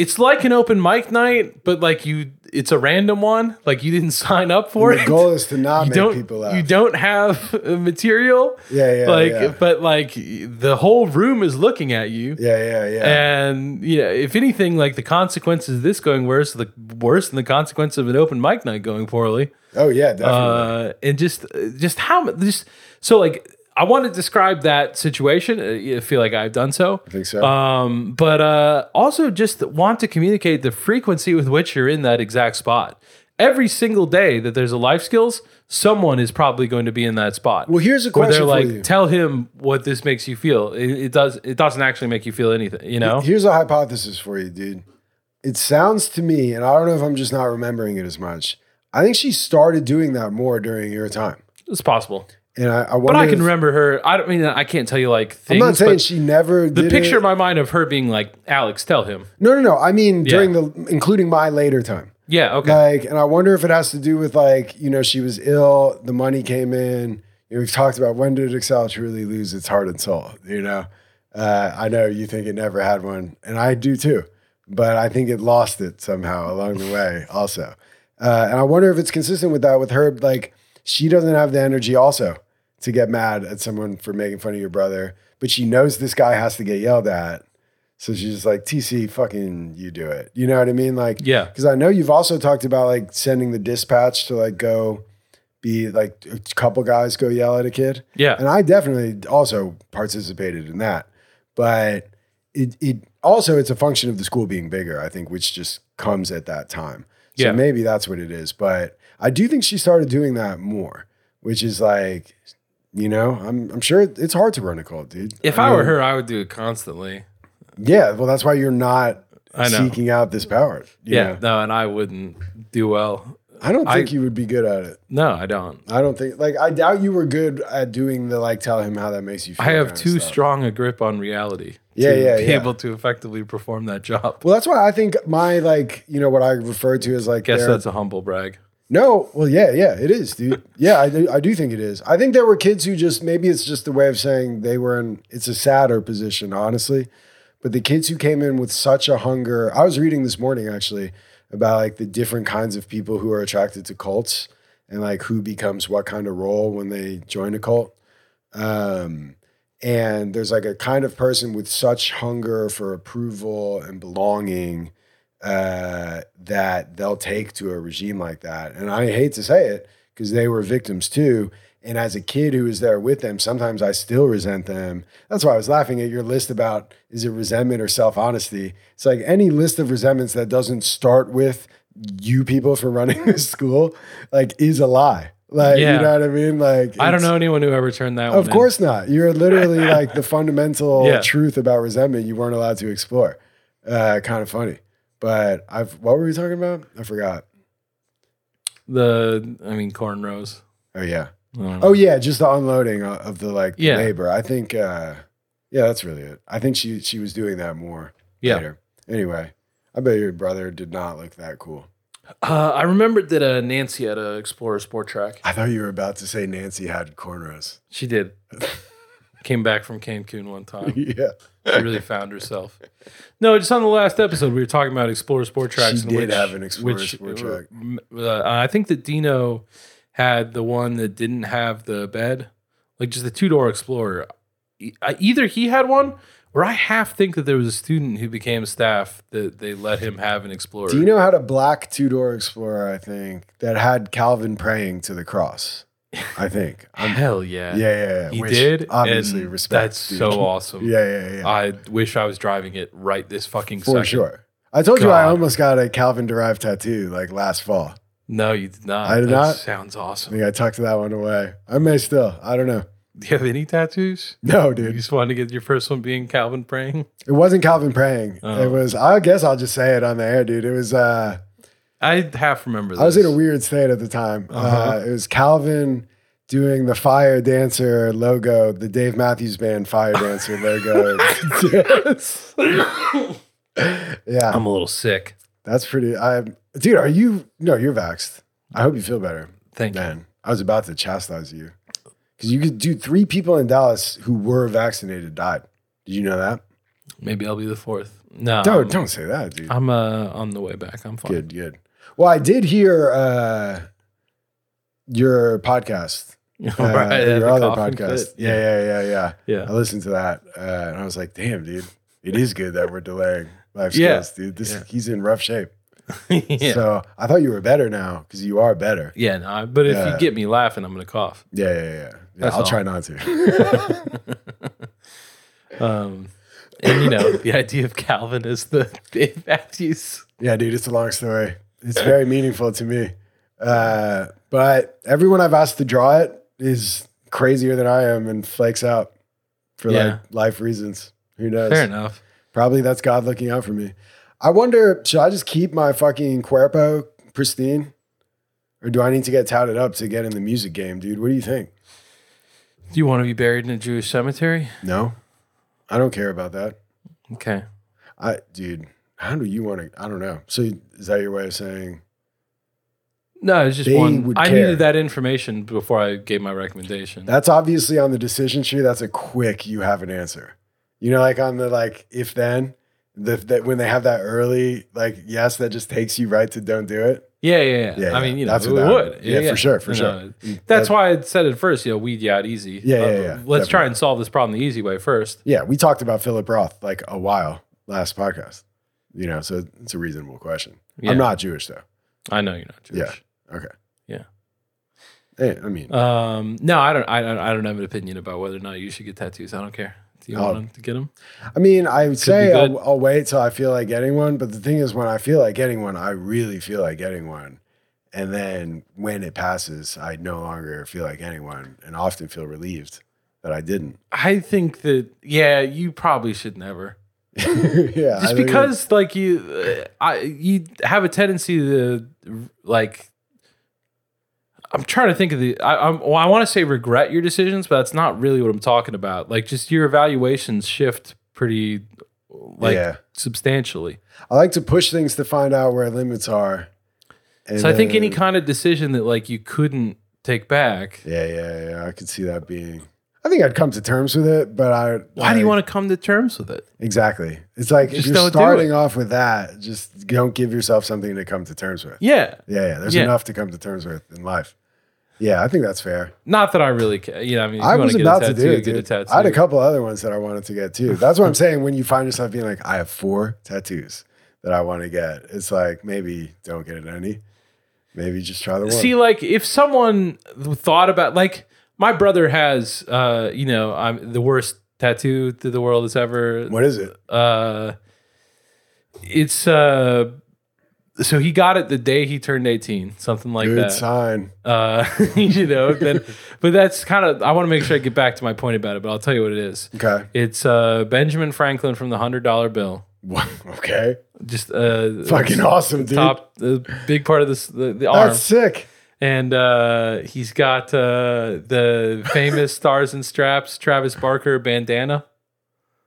It's like an open mic night, but like you, it's a random one. Like you didn't sign up for the it. The goal is to not you make people laugh. You don't have uh, material. yeah, yeah, like, yeah. but like the whole room is looking at you. yeah, yeah, yeah. And yeah, if anything, like the consequences of this going worse, the worse than the consequence of an open mic night going poorly. oh yeah, definitely. Uh, and just, just how just so like I want to describe that situation. Uh, I feel like I've done so. I think so. Um, but uh, also just want to communicate the frequency with which you're in that exact spot. Every single day that there's a life skills, someone is probably going to be in that spot. well, here's a where question they're for like, you. tell him what this makes you feel. It, it does. It doesn't actually make you feel anything. You know. Here's a hypothesis for you, dude. It sounds to me, and I don't know if I'm just not remembering it as much. I think she started doing that more during your time, It's possible. And I, I wonder. But I can if- remember her. I don't mean I can't tell you like I'm things. not saying but she never the picture it. in my mind of her being like, Alex, tell him. No, no, no. I mean Yeah. during the, including my later time. Yeah. Okay. Like, and I wonder if it has to do with like, you know, she was ill, the money came in. You know, we've talked about when did Excel truly lose its heart and soul? You know, uh, I know you think it never had one, and I do too, but I think it lost it somehow along the way, also. Uh, and I wonder if it's consistent with that with her. Like, she doesn't have the energy also to get mad at someone for making fun of your brother, but she knows this guy has to get yelled at. So she's just like, TC, fucking you do it. You know what I mean? Like, Yeah. because I know you've also talked about like sending the dispatch to like go be like a couple guys go yell at a kid. Yeah. And I definitely also participated in that. But it it also it's a function of the school being bigger, I think, which just comes at that time. So Yeah. maybe that's what it is. But I do think she started doing that more, which is like, you know, I'm I'm sure it's hard to run a cult, dude. If I were mean, her, I would do it constantly. Yeah, well, that's why you're not I seeking out this power. you Yeah. know? No, and I wouldn't do well. I don't I- think you would be good at it. No, I don't. I don't think like I doubt you were good at doing the like tell him how that makes you feel. I have too strong a grip on reality. Yeah, to yeah, be yeah. able to effectively perform that job. Well, that's why I think my like you know what I refer to as like Guess their- that's a humble brag. No. Well, yeah, yeah, it is, dude. Yeah, I do, I do think it is. I think there were kids who just maybe it's just a way of saying they were in. It's a sadder position, honestly. But the kids who came in with such a hunger. I was reading this morning actually about like the different kinds of people who are attracted to cults and like who becomes what kind of role when they join a cult. Um, and there's like a kind of person with such hunger for approval and belonging uh, that they'll take to a regime like that. And I hate to say it because they were victims too. And as a kid who was there with them, sometimes I still resent them. That's why I was laughing at your list about is it resentment or self honesty? It's like any list of resentments that doesn't start with you people for running this school, like, is a lie. Like, Yeah. you know what I mean? Like, I don't know anyone who ever turned that one. of in. course not. You're literally like the fundamental Yeah. truth about resentment you weren't allowed to explore. Uh, kind of funny. But I've what were we talking about? I forgot. The, I mean, cornrows. Oh yeah. I don't know. Oh yeah, just the unloading of of the like Yeah. labor. I think uh yeah, that's really it. I think she she was doing that more Yeah. later. Anyway, I bet your brother did not look that cool. Uh, I remembered that uh, Nancy had a Explorer Sport Trac. I thought you were about to say Nancy had cornrows. She did. Came back from Cancun one time. yeah. She really found herself. No, just on the last episode, we were talking about Explorer Sport Tracs. She did which- have an Explorer which, Sport Trac. Uh, I think that Dino had the one that didn't have the bed, like just the two door Explorer. Either he had one, or I half think that there was a student who became staff that they let him have an Explorer. Dino had a black two door Explorer, I think, that had Calvin praying to the cross. I think. I'm- Hell yeah, yeah, yeah, yeah. he Which did. Obviously, and respect. That's dude. so awesome. Yeah, yeah, yeah. I wish I was driving it right this fucking For second. sure. I told you I God. almost got a Calvin derived tattoo like last fall. No, you did not. I did that not? Sounds awesome. I awesome. think I tucked that one away. I may still. I don't know. Do you have any tattoos? No, dude. You dude. just wanted to get your first one being Calvin praying. It wasn't Calvin praying. Oh. It was I guess I'll just say it on the air, dude. It was uh I half remember this. I was in a weird state at the time. uh Uh-huh. it was Calvin doing the Fire Dancer logo, the Dave Matthews Band Fire Dancer logo. Yes. yeah, I'm a little sick. that's pretty. I, dude, are you? No, you're vaxxed. I hope you feel better. Thank you. I was about to chastise you because you could do three people in Dallas who were vaccinated died. Did you know that? Maybe I'll be the fourth. No, Don't I'm, don't say that, dude. I'm uh, on the way back. I'm fine. Good, good. Well, I did hear uh, your podcast, uh, Right, your other podcast. Yeah, yeah, yeah, yeah. yeah. I listened to that, uh, and I was like, "Damn, dude, it is good that we're delaying life Yeah. skills, dude. This Yeah. he's in rough shape." yeah. So I thought you were better now because you are better. yeah, no, but if you get me laughing, I'm gonna cough. Yeah, yeah, yeah. yeah I'll all. try not to. Um, and you know, the idea of Calvin is the Matthews. yeah, dude, it's a long story. It's very meaningful to me. Uh, but everyone I've asked to draw it is crazier than I am and flakes out for Yeah. like life reasons. Who knows? Fair enough. Probably that's God looking out for me. I wonder, should I just keep my fucking cuerpo pristine? Or do I need to get touted up to get in the music game, dude? What do you think? Do you want to be buried in a Jewish cemetery? No? I don't care about that. Okay. I dude, how do you want to I don't know. So is that your way of saying No, it's just They one. would I care. needed that information before I gave my recommendation. that's obviously on the decision tree, that's a quick you have an answer. You know, like on the like if then the, that when they have that early like yes that just takes you right to don't do it. yeah, yeah, yeah. Yeah, I mean, you know, That's it what that- would. yeah, for sure, for You sure. know, mm, That's That- why I said it first. You know, weed you out easy. Yeah, yeah, yeah, Let's definitely. try and solve this problem the easy way first. Yeah, we talked about Philip Roth like a while last podcast. You know, so it's a reasonable question. Yeah. I'm not Jewish though. I know you're not Jewish. Yeah. Okay. Yeah. Hey, I mean, Um, no, I don't. I don't. I don't have an opinion about whether or not you should get tattoos. I don't care. Do you Oh. want them to get them? I mean, I would say. I'll, I'll wait till I feel like getting one. But the thing is, when I feel like getting one, I really feel like getting one. And then when it passes, I no longer feel like anyone, and often feel relieved that I didn't. I think that yeah, you probably should never. yeah. Just because like you, uh, I you have a tendency to like. I'm trying to think of the. I, I'm. Well, I want to say regret your decisions, but that's not really what I'm talking about. Like, just your evaluations shift pretty, like Yeah. substantially. I like to push things to find out where limits are. So I think any kind of decision that like you couldn't take back. Yeah, yeah, yeah. I could see that being. I think I'd come to terms with it, but I. Why do you want to come to terms with it? Exactly. It's like Just if you're starting off with that, just don't give yourself something to come to terms with. Yeah. Yeah, yeah. There's Yeah. enough to come to terms with in life. Yeah, I think that's fair. Not that I really care. You know, I mean, I was about a to do it, get a dude. tattoo. I had a couple other ones that I wanted to get too. That's what I'm saying. When you find yourself being like, I have four tattoos that I want to get, it's like maybe don't get it. any. Maybe just try the one. See, like if someone thought about like my brother has, uh, you know, I'm the worst tattoo that the world has ever. what is it? Uh, it's uh, so he got it the day he turned eighteen, something like Good that. Good sign. Uh, you know, then, but that's kind of. I want to make sure I get back to my point about it, but I'll tell you what it is. Okay. It's uh, Benjamin Franklin from the hundred dollar bill. What? okay. Just uh, Fucking awesome, dude. top, the big part of this the, the arm. That's sick. And uh, he's got uh, the famous Stars and Straps Travis Barker bandana.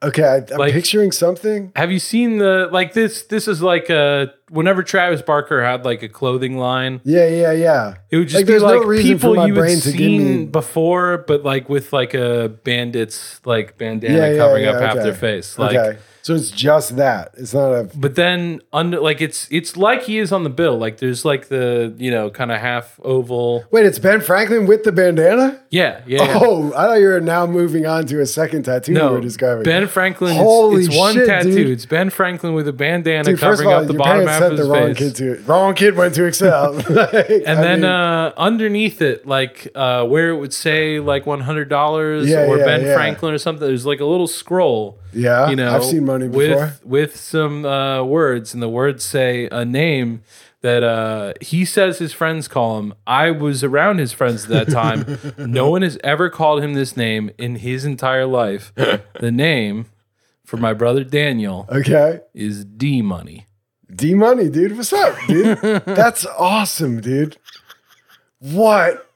Okay, I, I'm Like- picturing something. Have you seen the like this? This is like uh whenever Travis Barker had like a clothing line, Yeah, yeah, yeah. it would just Like, be there's no like people you had brain to give seen me- before, but like with like a bandit's like bandana Yeah, yeah, covering yeah, up half okay. their face. Like okay. So it's just that. It's not a but then under like it's it's like he is on the bill. Like there's like the, you know, kind of half oval. Wait, it's Ben Franklin with the bandana? Yeah, yeah. yeah. Oh, I thought you were now moving on to a second tattoo you No, were describing. Ben Franklin. Holy it's, it's one shit, tattoo. dude. It's Ben Franklin with a bandana Dude, covering all, up the your bottom half of the his wrong face. kid to wrong kid went to Excel. Like, And I then mean, uh, underneath it, like uh, where it would say like one hundred dollars Yeah, or yeah, Ben. Franklin or something, there's like a little scroll. Yeah, You know, I've seen money before. with with some uh, words, and the words say a name that uh, he says his friends call him. I was around his friends at that time. no one has ever called him this name in his entire life. the name for my brother Daniel okay. is D Money. D Money, dude. What's up, dude? That's awesome, dude. What?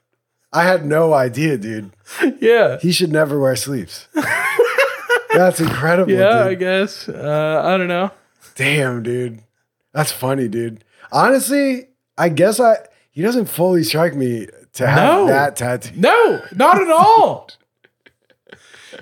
I had no idea, dude. Yeah. He should never wear sleeves. That's incredible, Yeah, I guess. Uh, I don't know. Damn, dude. That's funny, dude. Honestly, I guess I he doesn't fully strike me to have No. that tattoo. No, not at all.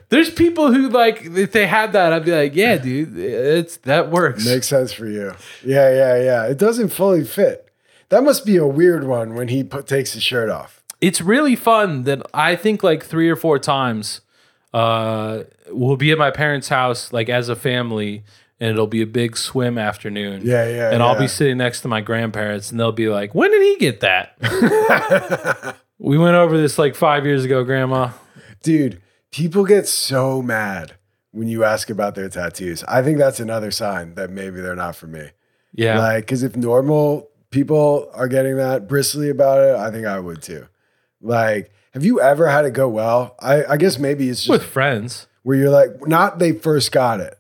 There's people who like if they had that, I'd be like, yeah, dude, it's that works. Makes sense for you. Yeah, yeah, yeah. It doesn't fully fit. That must be a weird one when he put, takes his shirt off. it's really fun that I think like three or four times uh we'll be at my parents' house like as a family and it'll be a big swim afternoon. Yeah, yeah. And I'll yeah. be sitting next to my grandparents and they'll be like, When did he get that? we went over this like five years ago, grandma. Dude, people get so mad when you ask about their tattoos. I think that's another sign that maybe they're not for me. Yeah. Like, because if normal people are getting that bristly about it, I think I would too. Like, have you ever had it go well? I, I guess maybe it's just With friends. where you're like, not they first got it,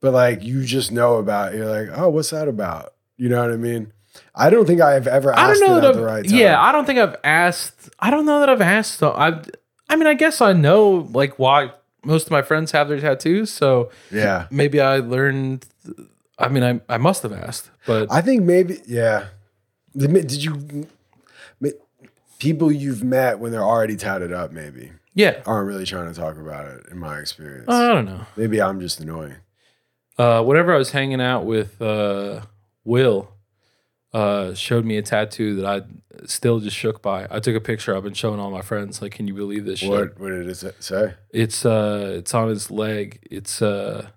but like you just know about it. You're like, oh, what's that about? You know what I mean? I don't think I've ever I asked don't know it that at I've, the right time. yeah, I don't think I've asked. I don't know that I've asked though. I, I mean, I guess I know like why most of my friends have their tattoos. So yeah. maybe I learned. I mean, I I must have asked, but I think maybe, yeah. Did, you, people you've met when they're already tatted up, maybe yeah, aren't really trying to talk about it, in my experience. I don't know. maybe I'm just annoying. Uh, whenever I was hanging out with uh, Will, uh, showed me a tattoo that I still just shook by. I took a picture. I've been showing all my friends. Like, can you believe this shit? What, what did it sa- say? It's uh, it's on his leg. It's uh,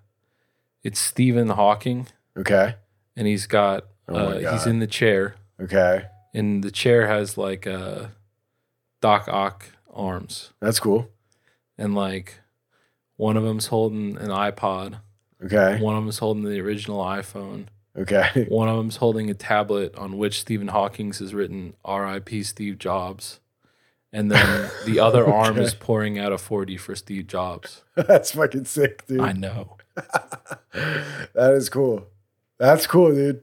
it's Stephen Hawking. Okay. and he's got Oh uh, he's in the chair Okay. and the chair has like uh doc ock arms That's cool. and like one of them's holding an ipod Okay. one of them's holding the original iphone Okay. one of them's holding a tablet on which stephen hawking's has written rip steve jobs and then the other arm is pouring out a 40 for steve jobs That's fucking sick, dude. i know that is cool. That's cool, dude.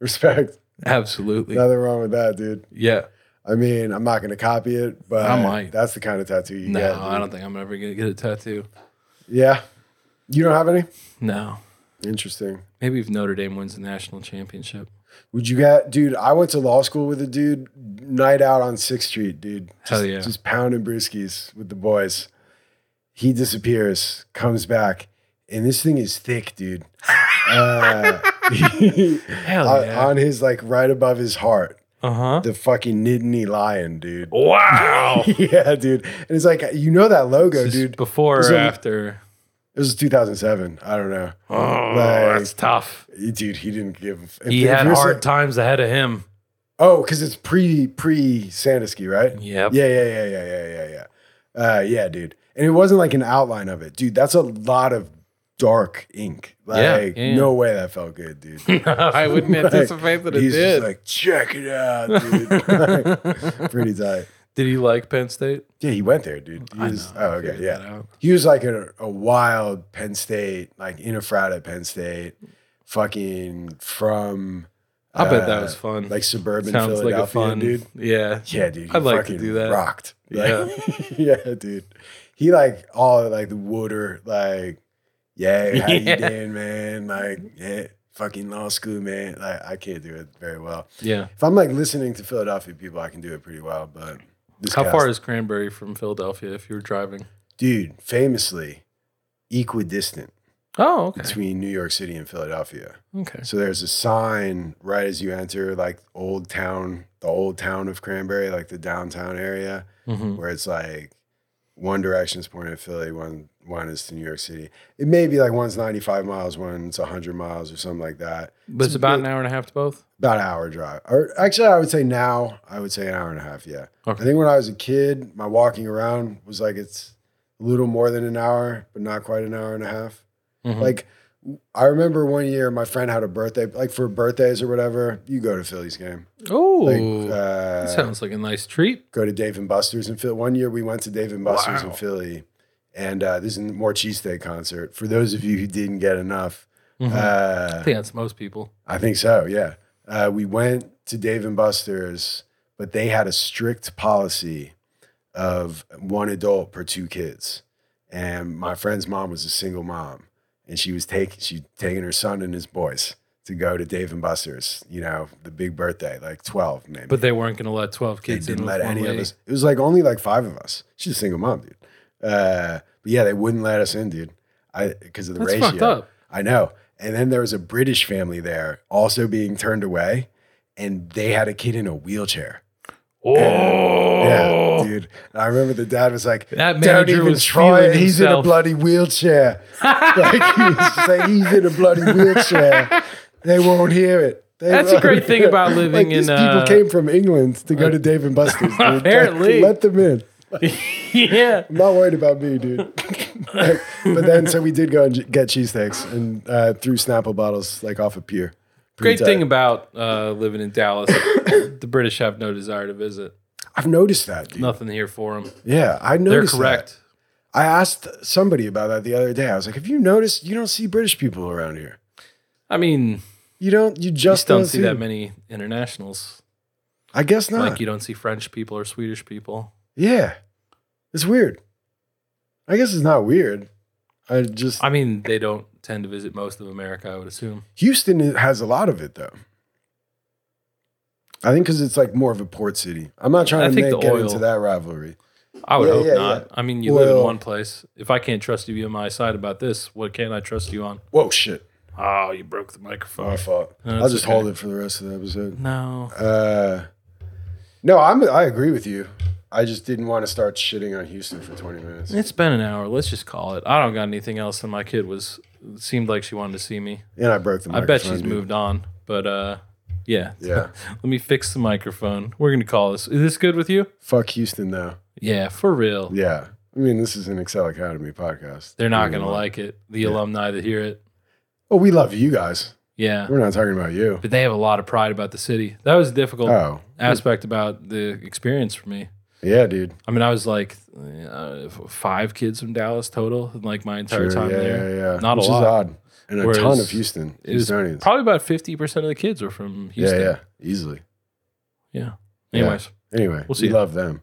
Respect. absolutely Nothing wrong with that, dude. yeah I mean, I'm not gonna copy it, but I might. That's the kind of tattoo you no get. i don't think i'm ever gonna get a tattoo Yeah. You don't have any? no Interesting. Maybe if Notre Dame wins the national championship. Would you get, dude? I went to law school with a dude, night out on Sixth Street, dude. Just, Hell yeah. Just pounding brewskis with the boys. He disappears, comes back, and this thing is thick, dude. Uh, Hell on, yeah. on his like right above his heart, Uh huh. the fucking Nittany lion, dude. Wow. yeah, dude. And it's like you know that logo, dude. Before or after? It was 2007. I don't know, Oh, Like- that's tough. dude. He didn't give. if- He if had hard sa- times ahead of him. Oh, because it's pre pre Sandusky, right? Yep. Yeah, yeah, yeah, yeah, yeah, yeah, yeah. Uh, yeah, dude. And it wasn't like an outline of it, dude. That's a lot of dark ink. Like, Yeah, yeah, yeah. no way that felt good, dude. I wouldn't Like, anticipate that it He's did. just like, check it out, dude. Like, pretty tight. did he like Penn State? Yeah, he went there, dude. He I was, know, oh, okay, yeah. He was like a, a wild Penn State, like in a frat at Penn State, fucking from. I bet uh, that was fun. Like suburban Sounds like Philadelphia, a fun dude. Yeah. Yeah, dude. He I'd like to fucking do that. Rocked. Yeah. Yeah, dude. He like all like the water, like, yeah, how Yeah. you doing, man? Like, yeah, fucking law school, man. Like I can't do it very well. Yeah. If I'm like listening to Philadelphia people, I can do it pretty well. But this How far is Cranbury from Philadelphia if you were driving? dude? Famously, equidistant Oh, okay. between New York City and Philadelphia. Okay. So there's a sign right as you enter like old town, the old town of Cranbury, like the downtown area, hmm where it's like one direction is pointing to Philly, one one is to New York City. It may be like one's 95 miles, one's 100 miles or something like that. But it's about an hour and a half to both. About an hour drive. Or actually, I would say now, I would say an hour and a half. Yeah. Okay. I think when I was a kid, my walking around was like it's a little more than an hour, but not quite an hour and a half. Mhm. Like I remember one year, my friend had a birthday, like for birthdays or whatever. You go to Phillies game, Oh, like uh, that sounds like a nice treat. go to Dave and Buster's in Philly. One year we went to Dave and Buster's in Philly, and uh, this is more cheesesteak concert. For those of you who didn't get enough, Mhm. uh, I think that's most people. I think so. Yeah, uh, we went to Dave and Buster's, but they had a strict policy of one adult per two kids, and my friend's mom was a single mom, and she was taking she taking her son and his boys to go to Dave and Buster's. You know, the big birthday, like twelve maybe. But they weren't going to let 12 kids in didn't let any of us. It was like only like five of us. She's a single mom, dude. Uh, but yeah, they wouldn't let us in, dude. I because of the That's ratio. I know. And then there was a British family there also being turned away, and they had a kid in a wheelchair. Oh, Yeah, dude. And I remember the dad was like, That "Don't even was try it. He's in a bloody wheelchair." like he was saying, "He's in a bloody wheelchair. They won't hear it." They That's a great thing about living like, in, These uh, people came from England to go to Dave and Buster's. Dude. Like, Apparently. let them in. yeah. I'm not worried about me, dude. Like, but then, so we did go and get cheesesteaks and uh, threw Snapple bottles like off a pier. Great Pretty thing about uh, living in Dallas, the British have no desire to visit. I've noticed that, dude. Nothing here for them. Yeah, I noticed that. They're noticed. that. correct. I asked somebody about that the other day. I was like, "Have you noticed you don't see British people around here? I mean, You don't. You you just just don't don't see that many internationals. I guess not. Like you don't see French people or Swedish people. yeah, it's weird. I guess it's not weird. I just I mean, they don't tend to visit most of America. I would assume. Houston has a lot of it though. I think because it's like more of a port city. I'm not trying I to think make, the get oil- into that rivalry. I would Yeah, hope yeah, not. yeah. I mean, you live in Well- one place. If I can't trust you on my side about this, what can I trust you on? Whoa, shit! Oh, you broke the My microphone. fault. No, I'll it's just okay. hold it for the rest of the episode. No. Uh, no, I'm. I agree with you. I just didn't want to start shitting on Houston for 20 minutes. It's been an hour. Let's just call it. I don't got anything else. And my kid was seemed like she wanted to see me. And I broke the I bet she's dude. moved on. But uh, yeah. Yeah. Let me fix the microphone. We're gonna call this. Is this good with you? Fuck Houston, though. Yeah, for real. Yeah. I mean, this is an Excel Academy podcast. They're not gonna like it. The Yeah. alumni that hear it. Well, we love you guys. Yeah. We're not talking about you. But they have a lot of pride about the city. That was a difficult Oh, aspect about the experience for me. Yeah, dude. I mean, I was like uh, five kids from Dallas total, in like my entire Sure, time yeah, there. yeah, yeah. Not a Which lot. is odd. And a ton of Houston. Houstonians. probably about fifty percent of the kids were from yeah, Houston. yeah. Yeah, easily. Yeah. Yeah. Anyways, Anyway, We'll see we love them.